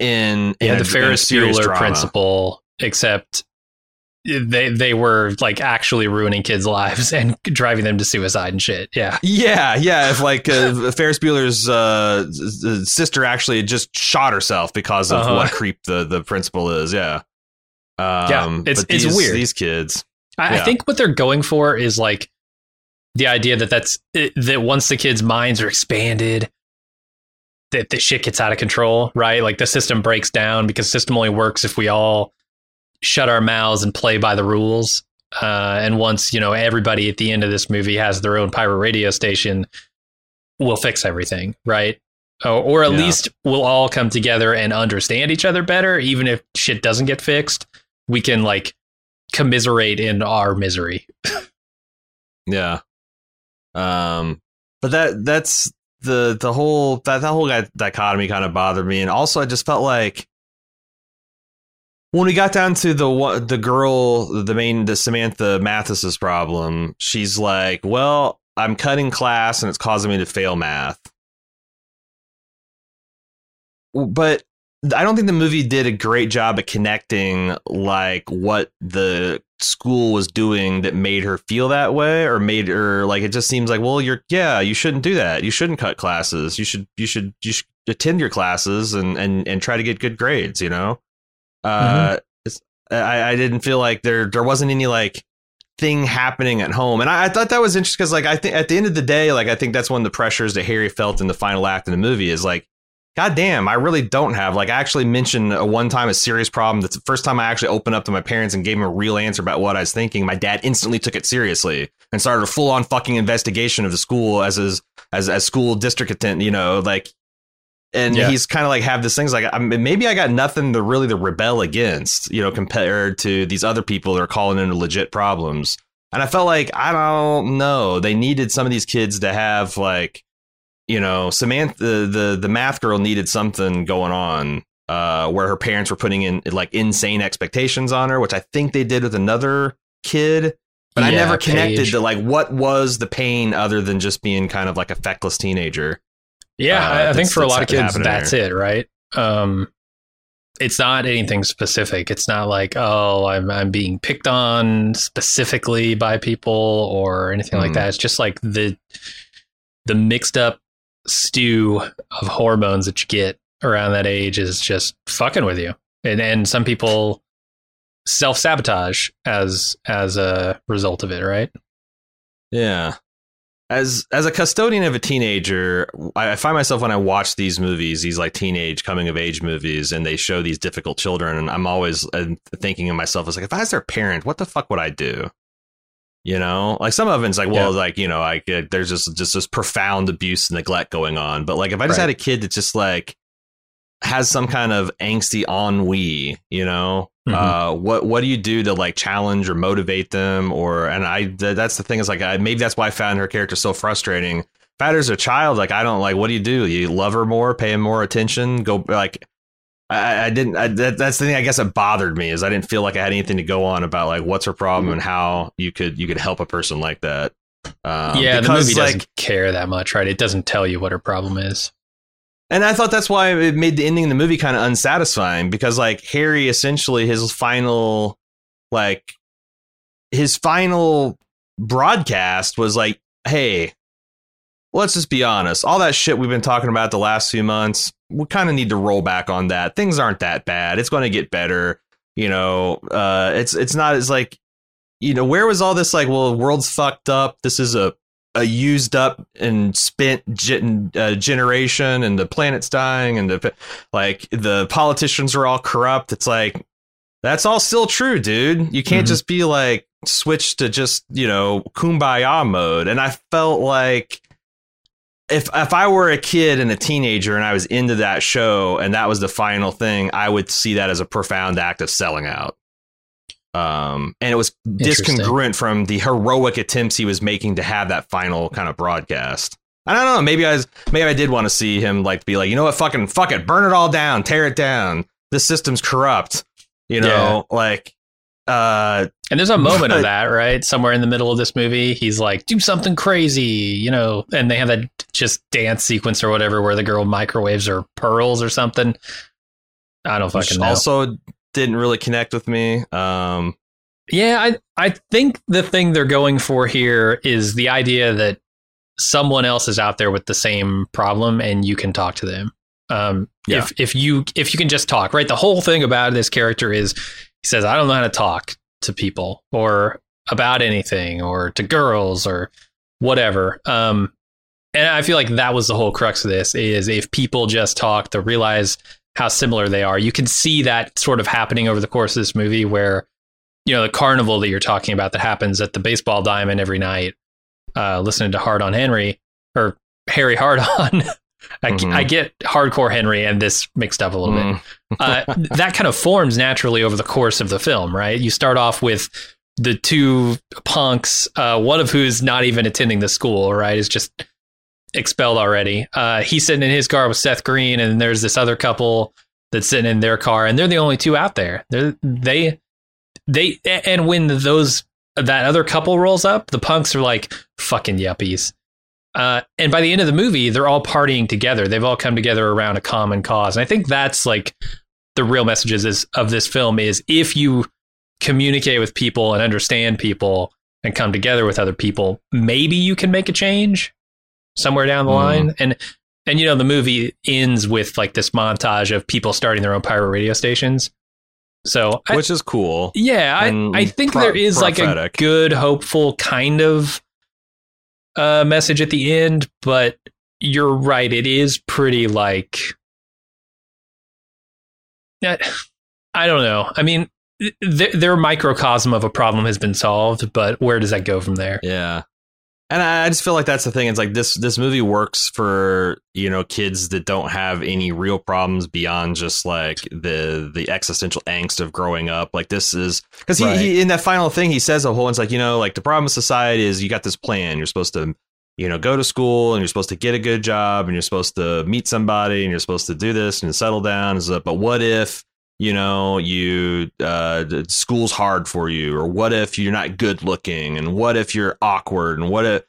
Yep. In, Yeah, in the a- in a Ferris Bueller principal, except they they were like actually ruining kids' lives <laughs> and driving them to suicide and shit. Yeah. Yeah, yeah. If like uh, <laughs> Ferris Bueller's uh, s- s- sister actually just shot herself because of Uh-huh. what creep the the principal is. Yeah. Um, Yeah, it's- but it's these, weird. These kids. I, I think what they're going for is like the idea that that's it, that once the kids' minds are expanded, that the shit gets out of control, right? Like the system breaks down because the system only works if we all shut our mouths and play by the rules. Uh, and once you know everybody at the end of this movie has their own pirate radio station, we'll fix everything, right? Or, or at Yeah. least we'll all come together and understand each other better, even if shit doesn't get fixed. We can like commiserate in our misery. <laughs> Yeah. Um, but that that's the the whole that that whole di- dichotomy kind of bothered me, and also I just felt like when we got down to the the girl, the main the Samantha Mathis's problem, she's like, "Well, I'm cutting class, and it's causing me to fail math." But I don't think the movie did a great job at connecting like what the school was doing that made her feel that way or made her like it just seems like well you're yeah you shouldn't do that. You shouldn't cut classes. You should you should you should attend your classes and and and try to get good grades you know? Uh it's, I I didn't feel like there there wasn't any like thing happening at home. And I, I thought that was interesting because like I think at the end of the day like I think that's one of the pressures that Harry felt in the final act of the movie is like God damn, I really don't have. Like, I actually mentioned a one time a serious problem. That's the first time I actually opened up to my parents and gave them a real answer about what I was thinking. My dad instantly took it seriously and started a full on fucking investigation of the school as his as as school district attendant. You know, like, and Yeah. he's kind of like have this things like I mean, maybe I got nothing to really to rebel against. You know, compared to these other people that are calling in legit problems. And I felt like I don't know. They needed some of these kids to have like you know, Samantha, the, the the math girl needed something going on uh, where her parents were putting in like insane expectations on her, which I think they did with another kid. But I never connected Paige. to like what was the pain other than just being kind of like a feckless teenager. Yeah, Uh, I, think for a lot of kids, that's it, right? Um, it's not anything specific. It's not like, oh, I'm I'm being picked on specifically by people or anything like Hmm. that. It's just like the the mixed up stew of hormones that you get around that age is just fucking with you. And and some people self sabotage as as a result of it, right? Yeah. As as a custodian of a teenager, I, find myself when I watch these movies, these like teenage coming of age movies, and they show these difficult children, and I'm always uh, thinking of myself as like, if I was their parent, what the fuck would I do? You know, like some of it's like, well, Yeah. like you know, like uh, there's just just this profound abuse and neglect going on, but like if I just Right. had a kid that just like has some kind of angsty ennui, you know, Mhm. uh, what what do you do to like challenge or motivate them? Or and I th- that's the thing is like I, maybe that's why I found her character so frustrating. If I had her as a child, like I don't like. What do you do? You love her more, pay him more attention, go like. I, I didn't. I, that, that's the thing. I guess that bothered me is I didn't feel like I had anything to go on about like what's her problem and how you could you could help a person like that. Um, yeah, the because, movie doesn't like, care that much, right? It doesn't tell you what her problem is. And I thought that's why it made the ending of the movie kind of unsatisfying because like Harry essentially his final like his final broadcast was like, "Hey, let's just be honest. All that shit we've been talking about the last few months, we kind of need to roll back on that. Things aren't that bad. It's going to get better. You know, uh it's it's not as like you know, where was all this like, well, the world's fucked up. This is a a used up and spent gen, uh, generation and the planet's dying and the like the politicians are all corrupt it's like that's all still true dude you can't Mhm. just be like switch to just you know kumbaya mode and i felt like if if I were a kid and a teenager and I was into that show and that was the final thing, I would see that as a profound act of selling out. Um, and it was discongruent from the heroic attempts he was making to have that final kind of broadcast. I don't know. Maybe I was, maybe I did want to see him like be like, you know what, fucking fuck it, burn it all down, tear it down. This system's corrupt. You know, yeah. like uh, and there's a <laughs> moment of that, right? Somewhere in the middle of this movie, he's like, "Do something crazy," you know, and they have that just dance sequence or whatever where the girl microwaves or pearls or something. I don't fucking know. Also, didn't really connect with me. Um, yeah, I I think the thing they're going for here is the idea that someone else is out there with the same problem and you can talk to them. Um, yeah. if if you if you can just talk, right? The whole thing about this character is he says, I don't know how to talk to people or about anything or to girls or whatever. Um, and I feel like that was the whole crux of this is if people just talk to realize how similar they are. You can see that sort of happening over the course of this movie where, you know, the carnival that you're talking about that happens at the baseball diamond every night, uh, listening to Hard on Henry or Harry Hard on <laughs> I, mm-hmm. I, get hardcore Henry and this mixed up a little mm. bit. Uh, <laughs> that kind of forms naturally over the course of the film, right? You start off with the two punks, uh, one of who's not even attending the school, right? Is just expelled already. Uh, he's sitting in his car with Seth Green, and there's this other couple that's sitting in their car, and they're the only two out there. They're, they, they, and when those that other couple rolls up, the punks are like fucking yuppies. Uh, and by the end of the movie, they're all partying together. They've all come together around a common cause. And I think that's like the real messages is, of this film is if you communicate with people and understand people and come together with other people, maybe you can make a change somewhere down the mm. line. And and you know the movie ends with like this montage of people starting their own pirate radio stations. So which I, is cool. Yeah, I, I think pro- there is prophetic. like a good, hopeful kind of uh, message at the end, but you're right. It is pretty like. I don't know. I mean, th- their microcosm of a problem has been solved, but where does that go from there? Yeah. And I just feel like that's the thing. It's like this this movie works for you know kids that don't have any real problems beyond just like the the existential angst of growing up. Like this is because he, right. he in that final thing he says a whole. It's like you know like the problem of society is you got this plan. You're supposed to you know go to school and you're supposed to get a good job and you're supposed to meet somebody and you're supposed to do this and settle down. But what if you know you uh, school's hard for you or what if you're not good looking and what if you're awkward and what if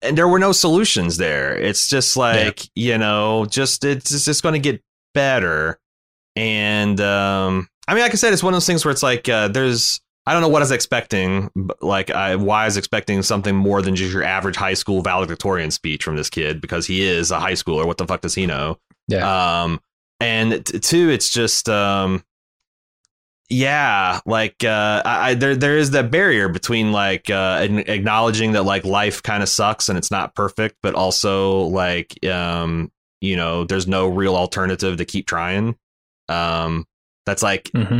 and there were no solutions there. It's just like yeah. you know just it's just going to get better. And um i mean like i said it's one of those things where it's like uh, there's i don't know what i was expecting but like I, why i was expecting something more than just your average high school valedictorian speech from this kid because he is a high schooler. What the fuck does he know? Yeah. Um and t- two, it's just um, yeah, like uh, I, there there is that barrier between like uh, acknowledging that like life kind of sucks and it's not perfect, but also like um, you know, there's no real alternative to keep trying. Um, that's like mm-hmm.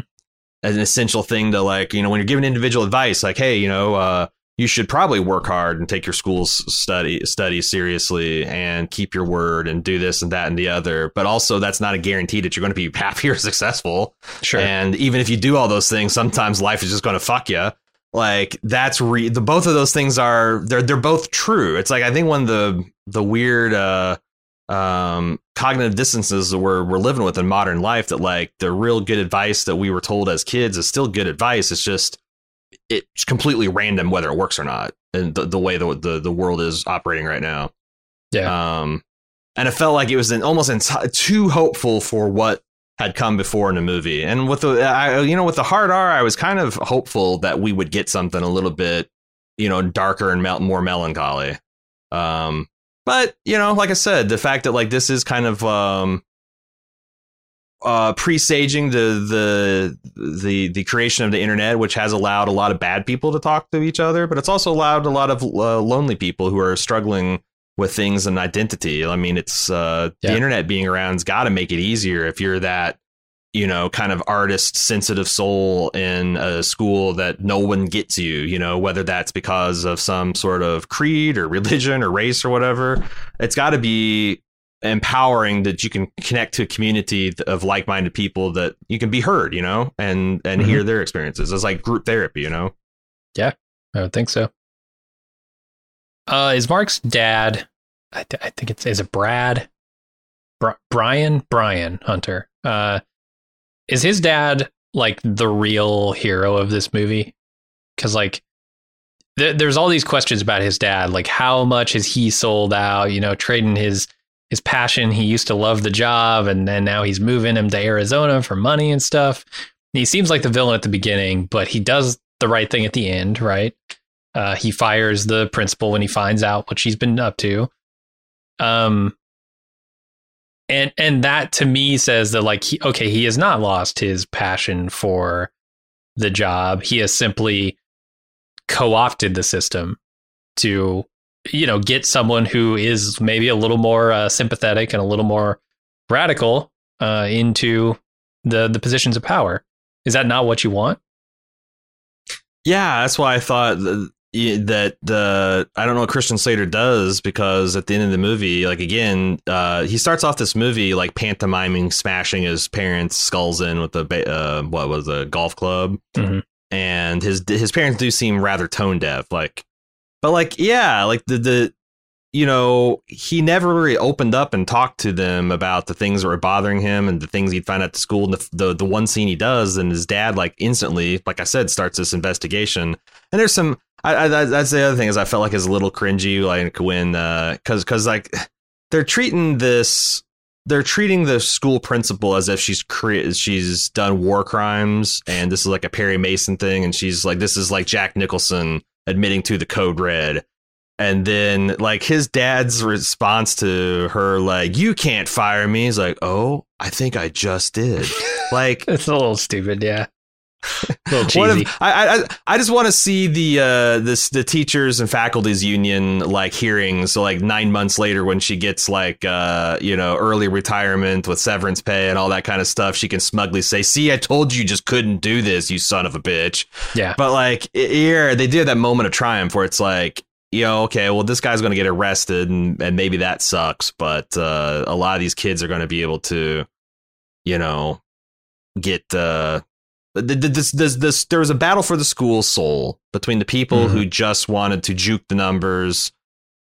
an essential thing to like you know when you're giving individual advice, like hey, you know, uh, you should probably work hard and take your school's study study seriously and keep your word and do this and that and the other. But also, that's not a guarantee that you're going to be <laughs> happy or successful. Sure. And even if you do all those things, sometimes life is just going to fuck you. Like that's re- the both of those things are they're they're both true. It's like I think one of the the weird uh um cognitive distances that we're we're living with in modern life that like the real good advice that we were told as kids is still good advice. It's just it's completely random whether it works or not, and the, the way the, the the world is operating right now. Yeah. Um, and it felt like it was an, almost enti- too hopeful for what had come before in the movie. And with the, I, you know, with the hard R, I was kind of hopeful that we would get something a little bit, you know, darker and mel- more melancholy. Um, but you know, like I said, the fact that like this is kind of um, uh, presaging the the the the creation of the internet, which has allowed a lot of bad people to talk to each other, but it's also allowed a lot of uh, lonely people who are struggling with things and identity. I mean, it's uh, yeah. the internet being around's got to make it easier if you're that you know, kind of artist sensitive soul in a school that no one gets you, you know, whether that's because of some sort of creed or religion or race or whatever. It's got to be empowering that you can connect to a community of like-minded people that you can be heard, you know, and and Mm-hmm. hear their experiences. It's like group therapy, you know. Yeah i would think so. Uh, is Mark's dad? I, th- I think it's is it Brad, Bri- Brian, Brian Hunter. Uh, is his dad like the real hero of this movie? Because like, th- there's all these questions about his dad. Like, how much has he sold out? You know, trading his his passion. He used to love the job, and then now he's moving him to Arizona for money and stuff. He seems like the villain at the beginning, but he does the right thing at the end, right? Uh, he fires the principal when he finds out what she's been up to. Um, and and that to me says that like he, okay, he has not lost his passion for the job. He has simply co-opted the system to you know get someone who is maybe a little more uh, sympathetic and a little more radical uh, into the the positions of power. Is that not what you want? Yeah, that's why I thought th- that the I don't know what Christian Slater does because at the end of the movie, like again, uh, he starts off this movie like pantomiming smashing his parents' skulls in with a ba- uh, what was a golf club, Mhm. and his his parents do seem rather tone deaf, like, but like yeah, like the the you know he never really opened up and talked to them about the things that were bothering him and the things he'd find at school and the, the the one scene he does and his dad like instantly like i said starts this investigation. And there's some I, I that's the other thing is i felt like it's a little cringy like when uh because because like they're treating this they're treating the school principal as if she's cre- she's done war crimes and this is like a perry mason thing and she's like this is like jack nicholson admitting to the code red and then like his dad's response to her like you can't fire me He's like oh i think i just did <laughs> like It's a little stupid, yeah. What <laughs> if, I, I I just want to see the uh this the teachers and faculties union like hearings so like nine months later when she gets like uh you know early retirement with severance pay and all that kind of stuff she can smugly say see I told you you just couldn't do this you son of a bitch yeah. but like here they did that moment of triumph where it's like you know okay well this guy's going to get arrested and and maybe that sucks but uh a lot of these kids are going to be able to you know get uh this, this, this, there was a battle for the school soul between the people Mhm. who just wanted to juke the numbers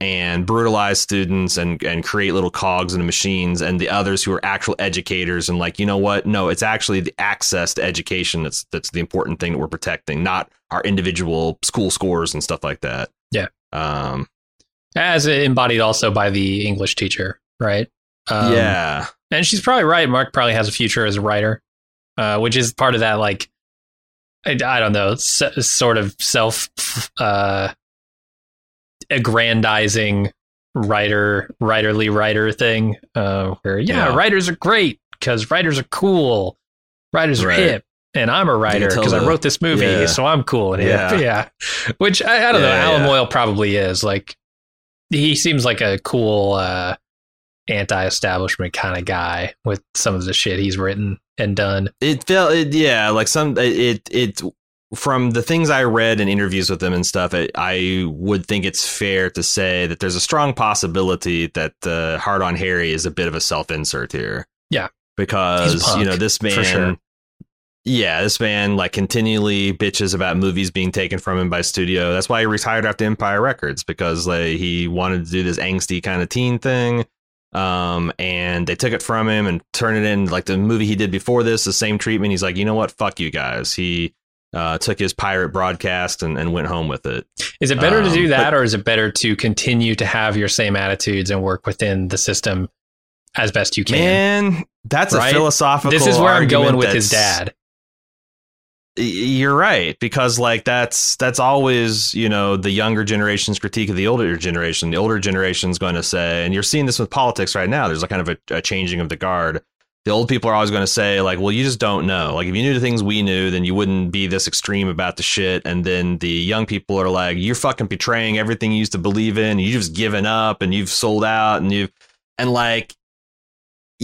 and brutalize students and, and create little cogs in the machines and the others who are actual educators and like you know what no it's actually the access to education that's that's the important thing that we're protecting not our individual school scores and stuff like that Yeah. um As embodied also by the English teacher, right? Um, yeah And she's probably right. Mark probably has a future as a writer, uh, which is part of that, like, I, I don't know, s- sort of self uh, aggrandizing writer, writerly writer thing, uh, where, yeah, Yeah. writers are great because writers are cool, writers are Right. hip. And I'm a writer because I wrote this movie, Yeah. so I'm cool and hip. Yeah. <laughs> Yeah. Which I, I don't know. Yeah, Allan yeah. Moyle probably is. Like, he seems like a cool, uh, anti-establishment kind of guy with some of the shit he's written and done. it felt it, yeah like some it it from the things i read in interviews with them and stuff it, i would think it's fair to say that there's a strong possibility that uh, hard on harry is a bit of a self-insert here Yeah. because punk, you know this man sure. yeah this man like continually bitches about movies being taken from him by studio that's why he retired after empire records because like he wanted to do this angsty kind of teen thing um, and they took it from him and turned it in like the movie he did before this, the same treatment. He's like, you know what, fuck you guys. He uh, took his pirate broadcast and, and went home with it. Is it better to Um, do that, but- or is it better to continue to have your same attitudes and work within the system as best you can? Man, that's Right? a philosophical. this is where I'm going with his dad. You're right because like that's that's always you know the younger generation's critique of the older generation. The older generation's going to say, and you're seeing this with politics right now. There's a kind of a, a changing of the guard. The old people are always going to say like, well, you just don't know. Like if you knew the things we knew, then you wouldn't be this extreme about the shit. And then the young people are like, you're fucking betraying everything you used to believe in. You've just given up and you've sold out and you've and like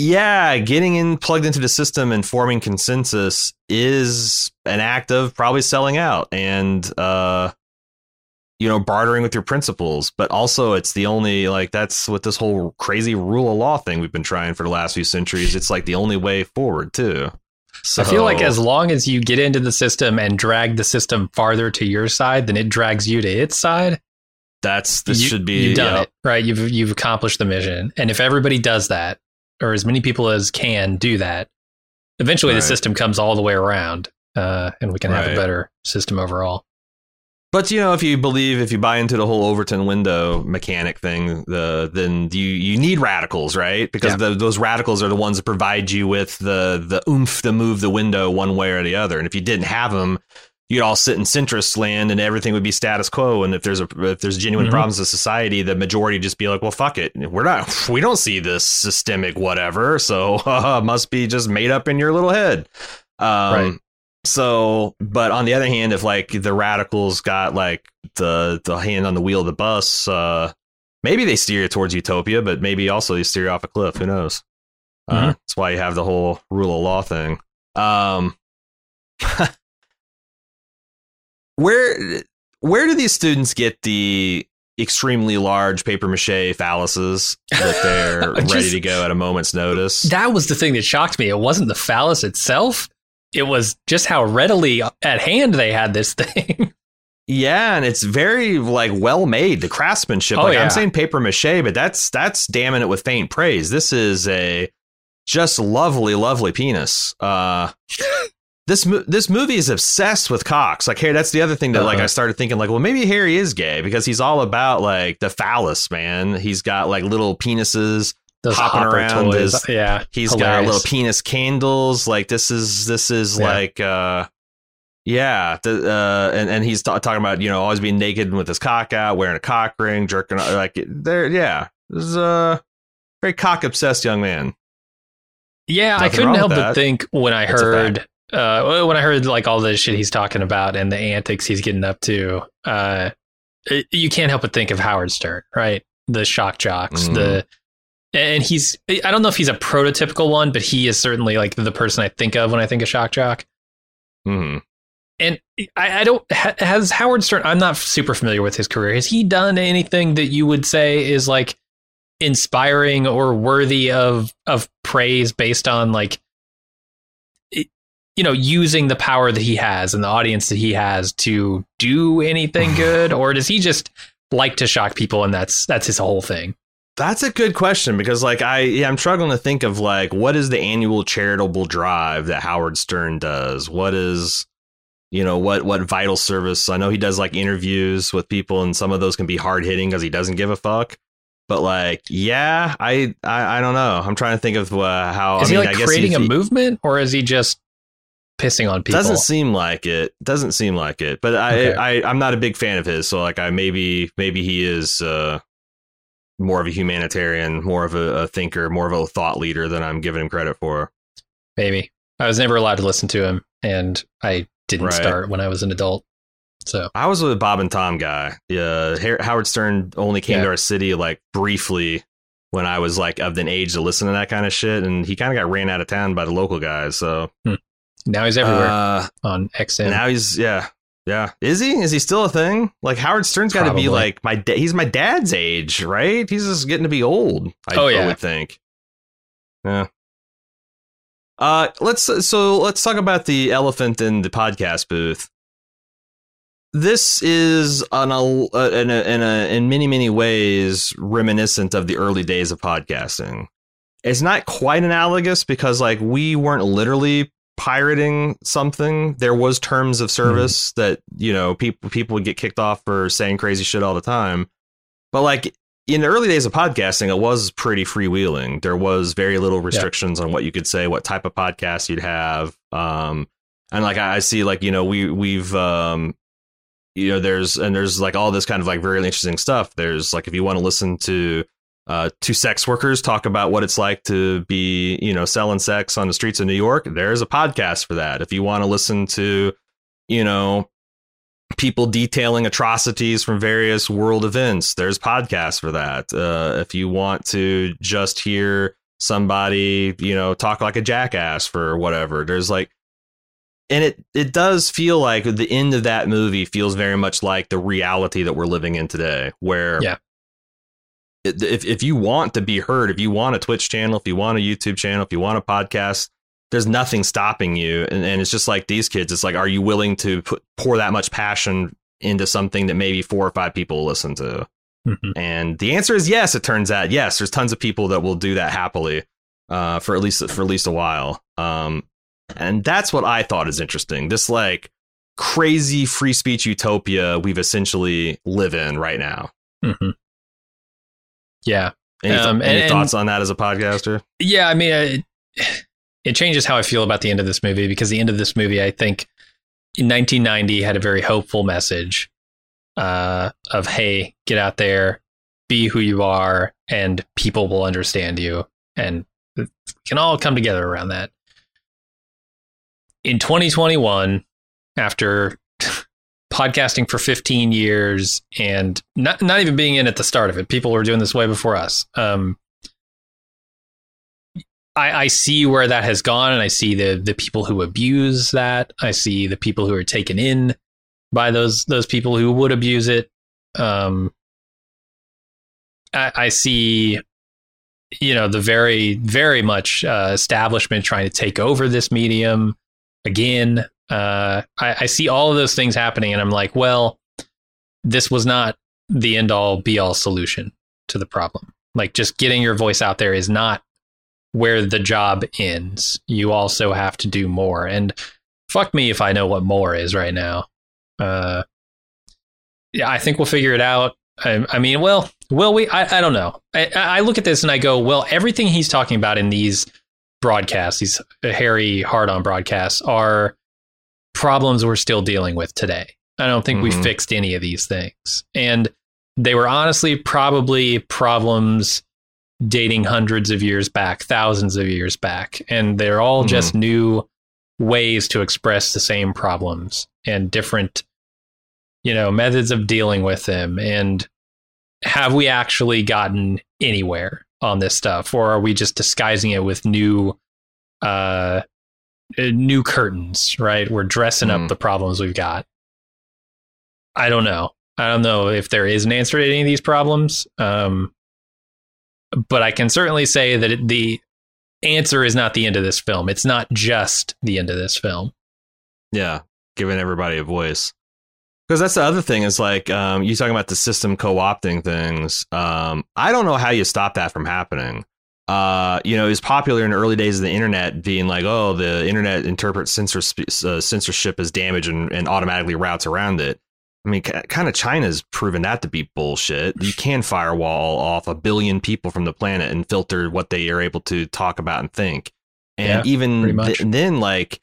yeah, getting in plugged into the system and forming consensus is an act of probably selling out and uh you know bartering with your principles. But also it's the only like that's what this whole crazy rule of law thing we've been trying for the last few centuries. It's like the only way forward too. So I feel like as long as you get into the system and drag the system farther to your side than it drags you to its side, that's this you, should be you've done it right. You've you've accomplished the mission, and if everybody does that, or as many people as can do that, eventually Right. the system comes all the way around, uh, and we can have a better system overall. But you know, if you believe, if you buy into the whole Overton window mechanic thing, the then you you need radicals, right? Because Yeah. the, those radicals are the ones that provide you with the the oomph to move the window one way or the other. And if you didn't have them, you'd all sit in centrist land, and everything would be status quo. And if there's a if there's genuine Mhm. problems in society, the majority would just be like, well, fuck it, we're not, <laughs> we don't see this systemic whatever, so <laughs> must be just made up in your little head. Um, Right. so, but on the other hand, if like the radicals got like the the hand on the wheel of the bus, uh, maybe they steer you towards utopia, but maybe also they steer you off a cliff. Who knows? Uh, Mhm. that's why you have the whole rule of law thing. Um, <laughs> where where do these students get the extremely large paper mache phalluses that they're <laughs> Just- ready to go at a moment's notice? That was the thing that shocked me. It wasn't the phallus itself; it was just how readily at hand they had this thing. <laughs> Yeah, and it's very like well made. The craftsmanship. Oh, like yeah. I'm saying paper mache, but that's that's damning it with faint praise. This is a just lovely, lovely penis. Uh <laughs> this this movie is obsessed with cocks. Like, hey, that's the other thing that like Uh-huh. I started thinking like, well, maybe Harry is gay because he's all about like the phallus, man. He's got like little penises. Those Hopping around toys. is- yeah, He's got little penis candles. Like this is this is Yeah. like uh yeah, the, uh, and and he's ta- talking about you know always being naked with his cock out, wearing a cock ring, jerking like there. Yeah, this is a very cock obsessed young man. Yeah, I couldn't help but think when I That's heard uh, when I heard like all the shit he's talking about and the antics he's getting up to. Uh, it- you can't help but think of Howard Stern, right? The shock jocks, Mhm. the and he's I don't know if he's a prototypical one, but he is certainly like the person I think of when I think of shock jock. hmm And I, I don't has Howard Stern. I'm not super familiar with his career. Has he done anything that you would say is like inspiring or worthy of of praise based on like you know using the power that he has and the audience that he has to do anything good, or does he just like to shock people and that's that's his whole thing? That's a good question because like I yeah I'm struggling to think of like what is the annual charitable drive that Howard Stern does? What is you know what what vital service? I know he does like interviews with people and some of those can be hard hitting because he doesn't give a fuck. But like yeah, I I, I don't know. I'm trying to think of uh, how Is I he mean, like I guess creating a he- movement, or is he just pissing on people? Doesn't seem like it. Doesn't seem like it. But I, Okay. I I'm not a big fan of his. So like I maybe maybe he is uh, more of a humanitarian, more of a, a thinker, more of a thought leader than I'm giving him credit for. Maybe I was never allowed to listen to him, and I didn't Right. start when I was an adult. So I was a Bob and Tom guy. Yeah, Howard Stern only came Yeah. to our city like briefly when I was like of an age to listen to that kind of shit, and he kind of got ran out of town by the local guys. So now he's everywhere Uh, on XM. now he's yeah. Yeah, is he? Is he still a thing? Like Howard Stern's got to be like my da- he's my dad's age, right? He's just getting to be old. I, Oh, I would think. Yeah. Uh, let's so let's talk about the elephant in the podcast booth. This is an, uh, in a, in a in many many ways reminiscent of the early days of podcasting. It's not quite analogous because like we weren't literally pirating something. There was terms of service that you know people people would get kicked off for saying crazy shit all the time. But like in the early days of podcasting, it was pretty freewheeling. There was very little restrictions on what you could say, what type of podcast you'd have. Um, and like I, I see, like you know, we we've um, you know, there's and there's like all this kind of like very interesting stuff. There's like if you want to listen to uh, two sex workers talk about what it's like to be, you know, selling sex on the streets of New York. There's a podcast for that. If you want to listen to, you know, people detailing atrocities from various world events, there's podcasts for that. Uh, if you want to just hear somebody, you know, talk like a jackass for whatever. There's like and it it does feel like the end of that movie feels very much like the reality that we're living in today where Yeah. If if you want to be heard, if you want a Twitch channel, if you want a YouTube channel, if you want a podcast, there's nothing stopping you. And, and it's just like these kids. It's like, are you willing to put, pour that much passion into something that maybe four or five people listen to? Mhm. And the answer is yes. It turns out yes. There's tons of people that will do that happily uh, for at least for at least a while. Um, and that's what I thought is interesting. This like crazy free speech utopia we've essentially live in right now. Mhm. Yeah. Any, th- Um, any and- thoughts on that as a podcaster? Yeah, I mean, it, it changes how I feel about the end of this movie because the end of this movie, I think, in 1990 had a very hopeful message uh, of, "Hey, get out there, be who you are, and people will understand you, and we can all come together around that." In 2021, after podcasting for 15 years and not not even being in at the start of it, people were doing this way before us. Um, I, I see where that has gone, and I see the the people who abuse that. I see the people who are taken in by those those people who would abuse it. Um, I, I see, you know, the very very much uh, establishment trying to take over this medium again. Uh, I, I see all of those things happening, and I'm like, well, this was not the end all be all solution to the problem. Like, just getting your voice out there is not where the job ends. You also have to do more. And fuck me if I know what more is right now. Uh, yeah, I think we'll figure it out. I, I mean, well, will we? I, I don't know. I, I look at this and I go, well, everything he's talking about in these broadcasts, these Harry hard on broadcasts, are problems we're still dealing with today. I don't think we Mhm. fixed any of these things. And they were honestly probably problems dating hundreds of years back, thousands of years back. And they're all Mhm. just new ways to express the same problems and different, you know, methods of dealing with them. And have we actually gotten anywhere on this stuff? Or are we just disguising it with new, uh, new curtains, right? We're dressing Mhm. up the problems we've got. I don't know. I don't know if there is an answer to any of these problems. Um, but I can certainly say that it, the answer is not the end of this film. It's not just the end of this film. Yeah, giving everybody a voice. Because that's the other thing is like um, you talking about the system co-opting things. Um, I don't know how you stop that from happening. Uh, you know, it was popular in the early days of the internet, being like, "Oh, the internet interprets censor, uh, censorship as damage and, and automatically routes around it." I mean, kind of China's proven that to be bullshit. You can firewall off a billion people from the planet and filter what they are able to talk about and think. And Yeah, even th- then, like,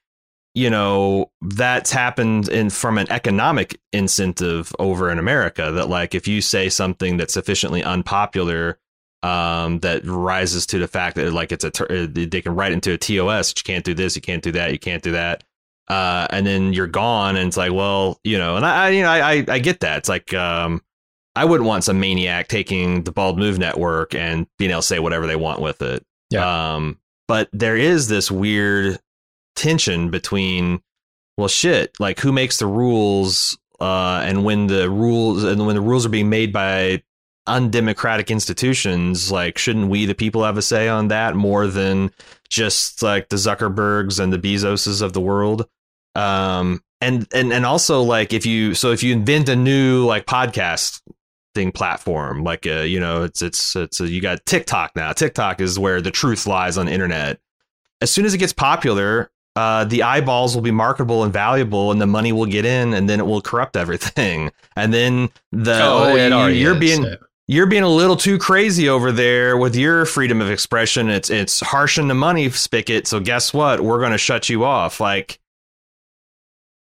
you know, that's happened in from an economic incentive over in America. That like, if you say something that's sufficiently unpopular, um, that rises to the fact that like it's a uh, they can write into a TOS. You can't do this. You can't do that. You can't do that uh, and then you're gone, and it's like, well, you know, and I, I you know, I, I, I get that. It's like, um, I wouldn't want some maniac taking the Bald Move Network and being able to say whatever they want with it. Yeah. Um, but there is this weird tension between, well, shit, like who makes the rules, uh, and when the rules and when the rules are being made by undemocratic institutions, like shouldn't we, the people, have a say on that more than just like the Zuckerbergs and the Bezoses of the world? Um, and and and also like if you so if you invent a new like podcast thing platform like uh you know it's it's it's you got TikTok now TikTok is where the truth lies on the internet as soon as it gets popular uh the eyeballs will be marketable and valuable and the money will get in and then it will corrupt everything <laughs> and then the oh, it you, is, being so. You're being a little too crazy over there with your freedom of expression. It's it's harshing the money spigot. So guess what? We're going to shut you off. Like,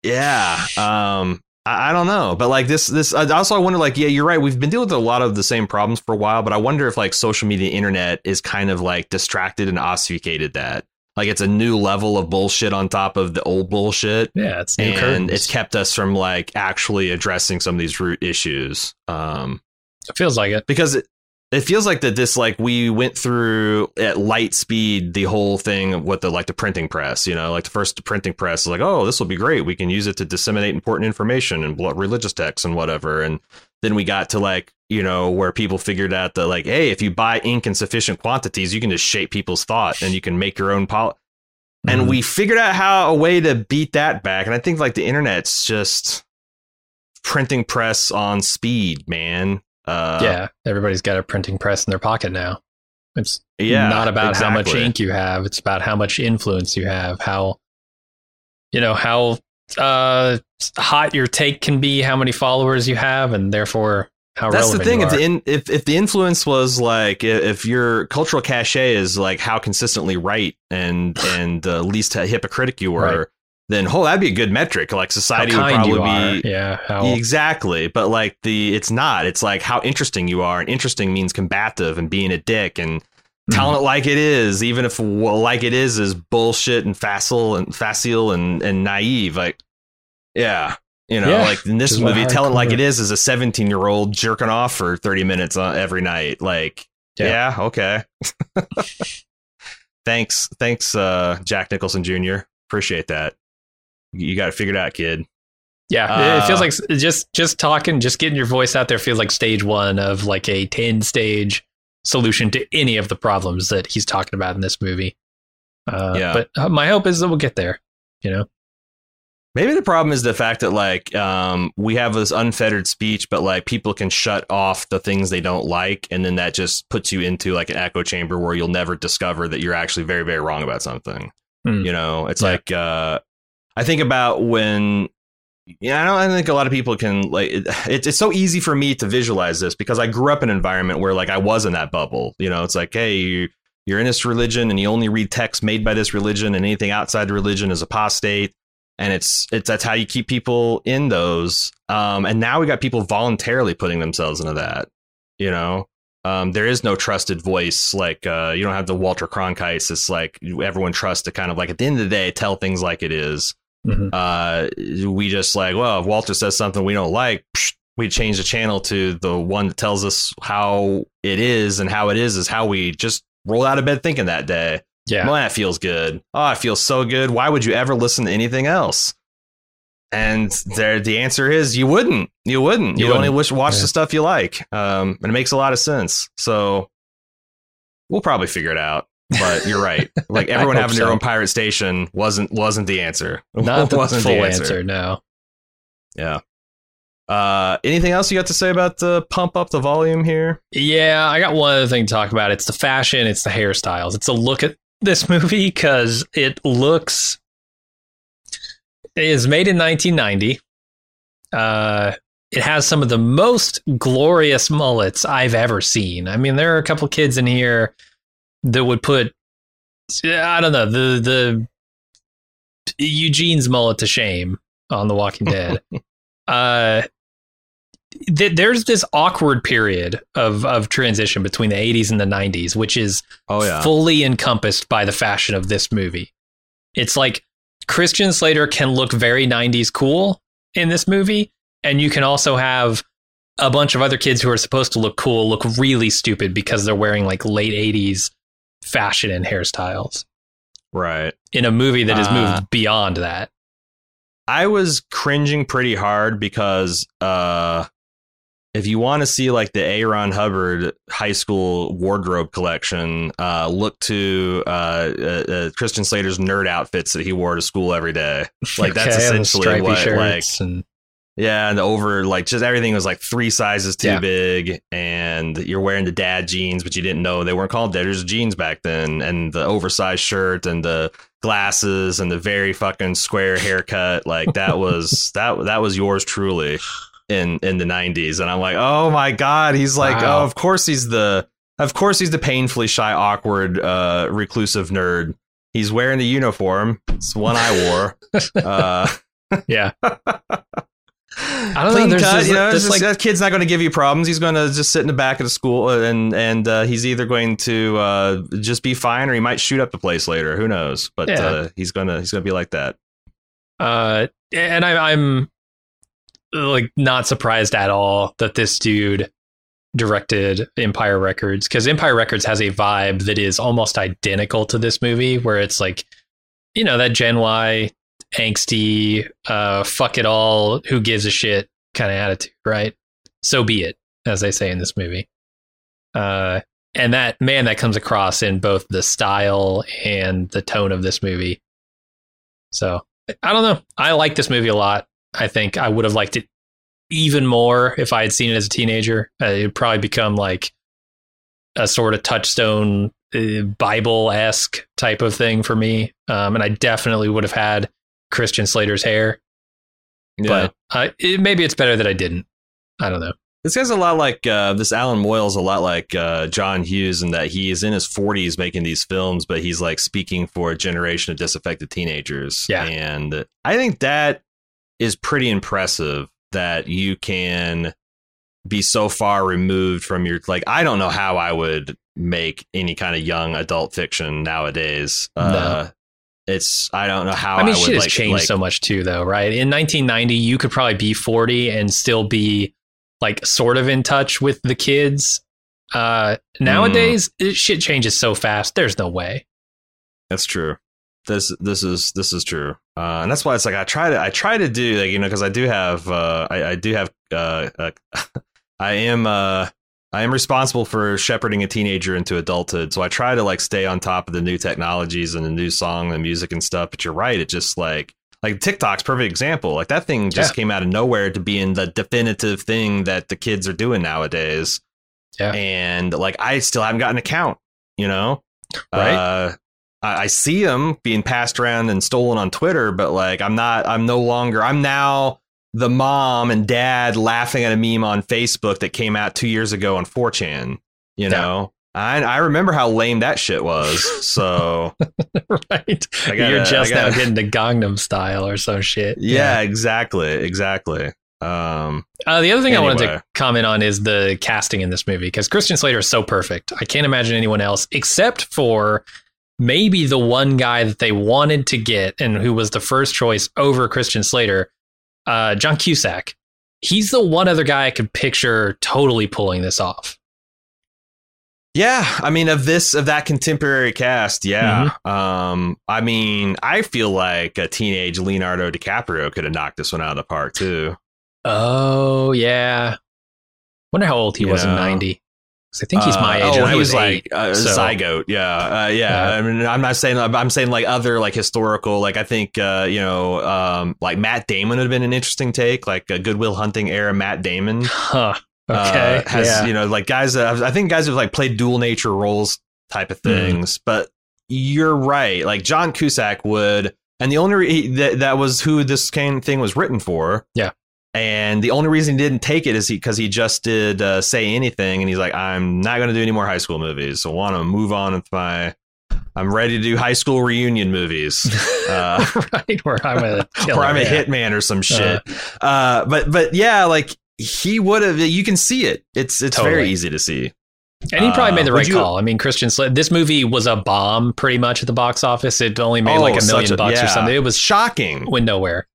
yeah, um, I, I don't know, but like this this I also I wonder like yeah, you're right. We've been dealing with a lot of the same problems for a while, but I wonder if like social media, internet is kind of like distracted and obfuscated that. Like it's a new level of bullshit on top of the old bullshit Yeah, it's new and curtains. it's kept us from like actually addressing some of these root issues. Um, it feels like it. because it, it feels like that this like we went through at light speed the whole thing with the like the printing press you know? Like the first printing press is like oh this will be great. We can use it to disseminate important information and religious texts and whatever. And then we got to like you know where people figured out that like hey if you buy ink in sufficient quantities you can just shape people's thought and you can make your own pol and Mhm. we figured out how a way to beat that back. And i think like the internet's just printing press on speed man uh yeah, everybody's got a printing press in their pocket now. It's yeah not about how much ink you have. It's about how much influence you have. How you know how uh, hot your take can be, how many followers you have, and therefore how That's the thing. you If the in, if if the influence was like if your cultural cachet is like how consistently right and <sighs> and uh, least hypocritic you were, Right. Then oh that'd be a good metric. Like society would probably be Yeah, how exactly. But like the it's not. It's like how interesting you are, and interesting means combative and being a dick and telling it like it is, even if like it is is bullshit and facile and facile and and naive. Like yeah. You know, Yeah, like in this which is what movie, tell it like it is is a 17 year old jerking off for 30 minutes uh, every night. Like, Yeah. yeah, okay. <laughs> thanks. Thanks, uh, Jack Nicholson Jr. Appreciate that. You got to figure it out, kid. Yeah, it feels Uh, like just just talking, just getting your voice out there feels like stage one of like a ten stage solution to any of the problems that he's talking about in this movie. Uh, Yeah. but uh, my hope is that we'll get there. You know, Maybe the problem is the fact that like um, we have this unfettered speech, but like people can shut off the things they don't like, and then that just puts you into like an echo chamber where you'll never discover that you're actually very, very wrong about something. Hmm. You know, it's Yeah. like uh, I think about when. Yeah, I don't I think a lot of people can like it, it's it's so easy for me to visualize this because I grew up in an environment where like I was in that bubble. You know, it's like, hey, you, you're in this religion and you only read texts made by this religion, and anything outside the religion is apostate and it's it's that's how you keep people in those um and now we got people voluntarily putting themselves into that you know um there is no trusted voice like uh you don't have the walter cronkites it's like everyone trusts to kind of like at the end of the day tell things like it is Mhm. uh we just like well if walter says something we don't like psh, we change the channel to the one that tells us how it is and how it is is how we just roll out of bed thinking that day yeah, well, that feels good. Oh, it feels so good. Why would you ever listen to anything else? And there, the answer is you wouldn't. You wouldn't. You You would only wish, watch Yeah. the stuff you like. Um, and it makes a lot of sense. So we'll probably figure it out. But you're right. <laughs> Like everyone having their own pirate station wasn't wasn't the answer. <laughs> not <laughs> the wasn't full answer. No, Yeah. Uh, anything else you got to say about the pump up the volume here? Yeah, I got one other thing to talk about. It's the fashion, it's the hairstyles. It's a look at this movie because it looks it is made in 1990. Uh, it has some of the most glorious mullets I've ever seen. I mean, there are a couple kids in here that would put I don't know the the Eugene's mullet to shame on The Walking Dead. <laughs> uh, th- there's this awkward period of of transition between the 80s and the 90s, which is Oh yeah. fully encompassed by the fashion of this movie. It's like Christian Slater can look very 90s cool in this movie, and you can also have a bunch of other kids who are supposed to look cool look really stupid because they're wearing like late 80s fashion and hairstyles right. in a movie that has Uh, moved beyond that. I was cringing pretty hard because uh if you want to see like the Aaron Hubbard high school wardrobe collection, uh, look to uh, uh, uh, Christian Slater's nerd outfits that he wore to school every day. Like that's Okay, essentially what like and yeah, and the over like just everything was like three sizes too Yeah. big, and you're wearing the dad jeans, but you didn't know they weren't called dad's jeans back then, and the oversized shirt and the glasses and the very fucking square haircut, like that <laughs> was that that was yours truly in in the 90s, and I'm like, oh my god, he's like, Wow. oh, of course he's the of course he's the painfully shy, awkward, uh, reclusive nerd. He's wearing the uniform. It's one I wore. <laughs> Uh, yeah. <laughs> I don't know, there's this- you know, just- like- that kid's not going to give you problems. He's going to just sit in the back of the school, uh, and and uh, he's either going to uh, just be fine, or he might shoot up the place later. Who knows? But Yeah. uh, he's gonna he's gonna be like that. Uh, and I, I'm like not surprised at all that this dude directed Empire Records because Empire Records has a vibe that is almost identical to this movie, where it's like, you know, that Gen Y angsty, uh, fuck it all, who gives a shit kind of attitude, right? So be it, as they say in this movie. Uh, and that man that comes across in both the style and the tone of this movie. So I don't know. I like this movie a lot. I think I would have liked it even more if I had seen it as a teenager. Uh, it'd probably become like a sort of touchstone uh, Bible esque type of thing for me. Um, and I definitely would have had Christian Slater's hair. Yeah. But I, it, maybe it's better that I didn't. I don't know. This guy's a lot like uh, this. Allan Moyle's a lot like uh, John Hughes in that he is in his 40s making these films, but he's like speaking for a generation of disaffected teenagers. Yeah. and I think that is pretty impressive that you can be so far removed from your like. I don't know how I would make any kind of young adult fiction nowadays. Uh, it's I don't know how. I mean, would, shit has like- changed like- so much too, though, right? In 1990, you could probably be 40 and still be like sort of in touch with the kids. Uh, nowadays, it, shit changes so fast. There's no way. That's true. This this is this is true, uh, and that's why it's like I try to I try to do like you know because I do have uh, I, I do have uh, uh, <laughs> I am uh, I am responsible for shepherding a teenager into adulthood, so I try to like stay on top of the new technologies and the new song and music and stuff. But you're right, it just like like TikTok's perfect example. Like that thing just Yeah. came out of nowhere to being the definitive thing that the kids are doing nowadays. Yeah. and like I still haven't got an account, you know, Right. Uh, I, I see them being passed around and stolen on Twitter, but like I'm not. I'm no longer. I'm now the mom and dad laughing at a meme on Facebook that came out two years ago on 4chan. You Yeah. know, I I remember how lame that shit was. So <laughs> right. Gotta- You're just gotta- now getting to Gangnam Style or some shit. yeah, exactly, exactly. Um, Uh, the other thing I wanted to comment on is the casting in this movie because Christian Slater is so perfect. I can't imagine anyone else except for maybe the one guy that they wanted to get and who was the first choice over Christian Slater, uh, John Cusack, he's the one other guy I could picture totally pulling this off. Yeah, I mean of this of that contemporary cast, yeah. Mm-hmm. Um I mean, I feel like a teenage Leonardo DiCaprio could have knocked this one out of the park too. Oh, yeah. Wonder how old he you was know. in 90. I think he's my Uh, age. Oh, I he was was like eight, uh, so- zygote. Yeah, uh, yeah. I mean, I'm not saying I'm saying like other like historical. Like I think uh, you know, um, like Matt Damon would have been an interesting take, like a Goodwill Hunting era Matt Damon. Huh. uh, Okay. has yeah. you know like guys I think guys have like played dual nature roles type of Hmm. things. But you're right. Like John Cusack would, and the only re- that that was who this kind of thing was written for. Yeah. And the only reason he didn't take it is he because he just did uh, say anything, and he's like, I'm not going to do any more high school movies. So I want to move on with my. I'm ready to do high school reunion movies. <laughs> Uh, <laughs> right where I'm a <laughs> killer, or I'm a yeah. hitman or some shit. Uh, but but yeah, like he would have. You can see it. It's it's very easy to see. And he probably Uh, made the would right you- call. I mean, Christian Slater. This movie was a bomb, pretty much at the box office. It only made like a Oh, million bucks or something. It was shocking went nowhere.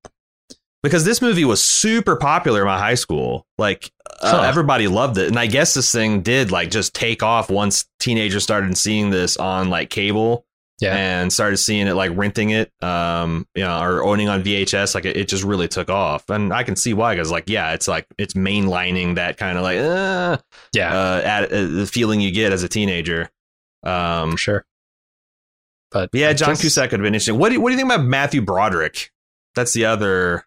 Because this movie was super popular in my high school. Like uh, Huh. everybody loved it, and I guess this thing did like just take off once teenagers started seeing this on like cable. Yeah. and started seeing it like renting it, um, you know, or owning on VHS. Like it, it just really took off, and I can see why. Because like, yeah, it's like it's mainlining that kind of like, uh, Yeah, uh, at, uh, the feeling you get as a teenager. Um, for sure. But yeah, John guess- Cusack could have been interesting. What do, you- what do you think about Matthew Broderick? That's the other.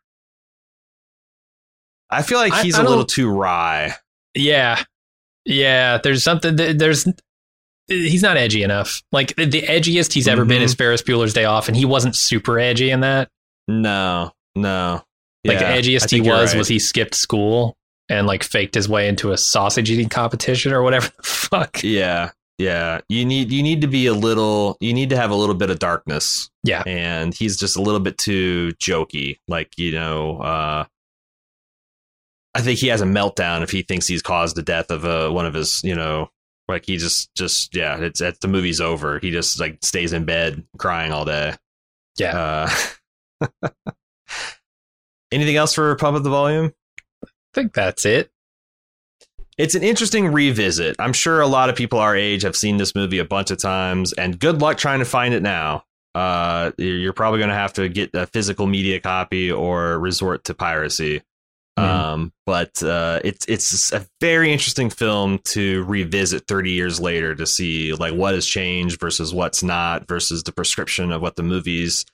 I feel like he's I a little too wry. Yeah, yeah. There's something. th- There's. He's not edgy enough. Like the edgiest he's ever been Mhm. is Ferris Bueller's Day Off, and he wasn't super edgy in that. No, no. Like Yeah, the edgiest he was right. was he skipped school and like faked his way into a sausage eating competition or whatever the fuck. Yeah, yeah. You need you need to be a little. You need to have a little bit of darkness. Yeah. and he's just a little bit too jokey. Like you know, uh, I think he has a meltdown if he thinks he's caused the death of uh, one of his. You know, like he just just yeah. It's, it's the movie's over. He just like stays in bed crying all day. Yeah, Uh, <laughs> anything else for Pump Up the Volume? I think that's it. it's an interesting revisit. I'm sure a lot of people our age have seen this movie a bunch of times, and good luck trying to find it now. Uh, you're probably going to have to get a physical media copy or resort to piracy. Mm-hmm. Um, but uh, it's it's a very interesting film to revisit 30 years later to see like what has changed versus what's not versus the prescription of what the movies,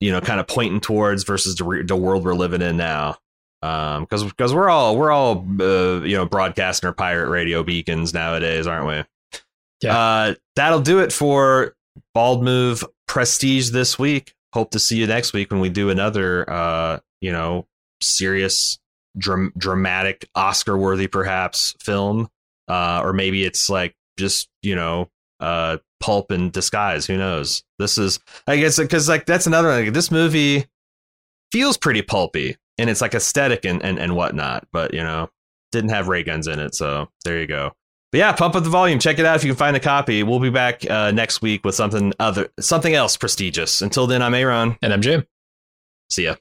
you know, kind of pointing towards versus the, re- the world we're living in now. Um, because because we're all we're all uh, you know broadcasting our pirate radio beacons nowadays, aren't we? Yeah. Uh, that'll do it for Bald Move Prestige this week. Hope to see you next week when we do another uh, you know serious dram- dramatic, Oscar worthy perhaps film, uh, or maybe it's like just you know uh, pulp in disguise. Who knows? This is I guess because like that's another like, this movie feels pretty pulpy and it's like aesthetic and, and and whatnot, but you know didn't have ray guns in it, so there you go. But yeah, pump up the volume. Check it out if you can find a copy. We'll be back uh, next week with something other, something else prestigious. Until then, I'm Aaron, and I'm Jim. See ya.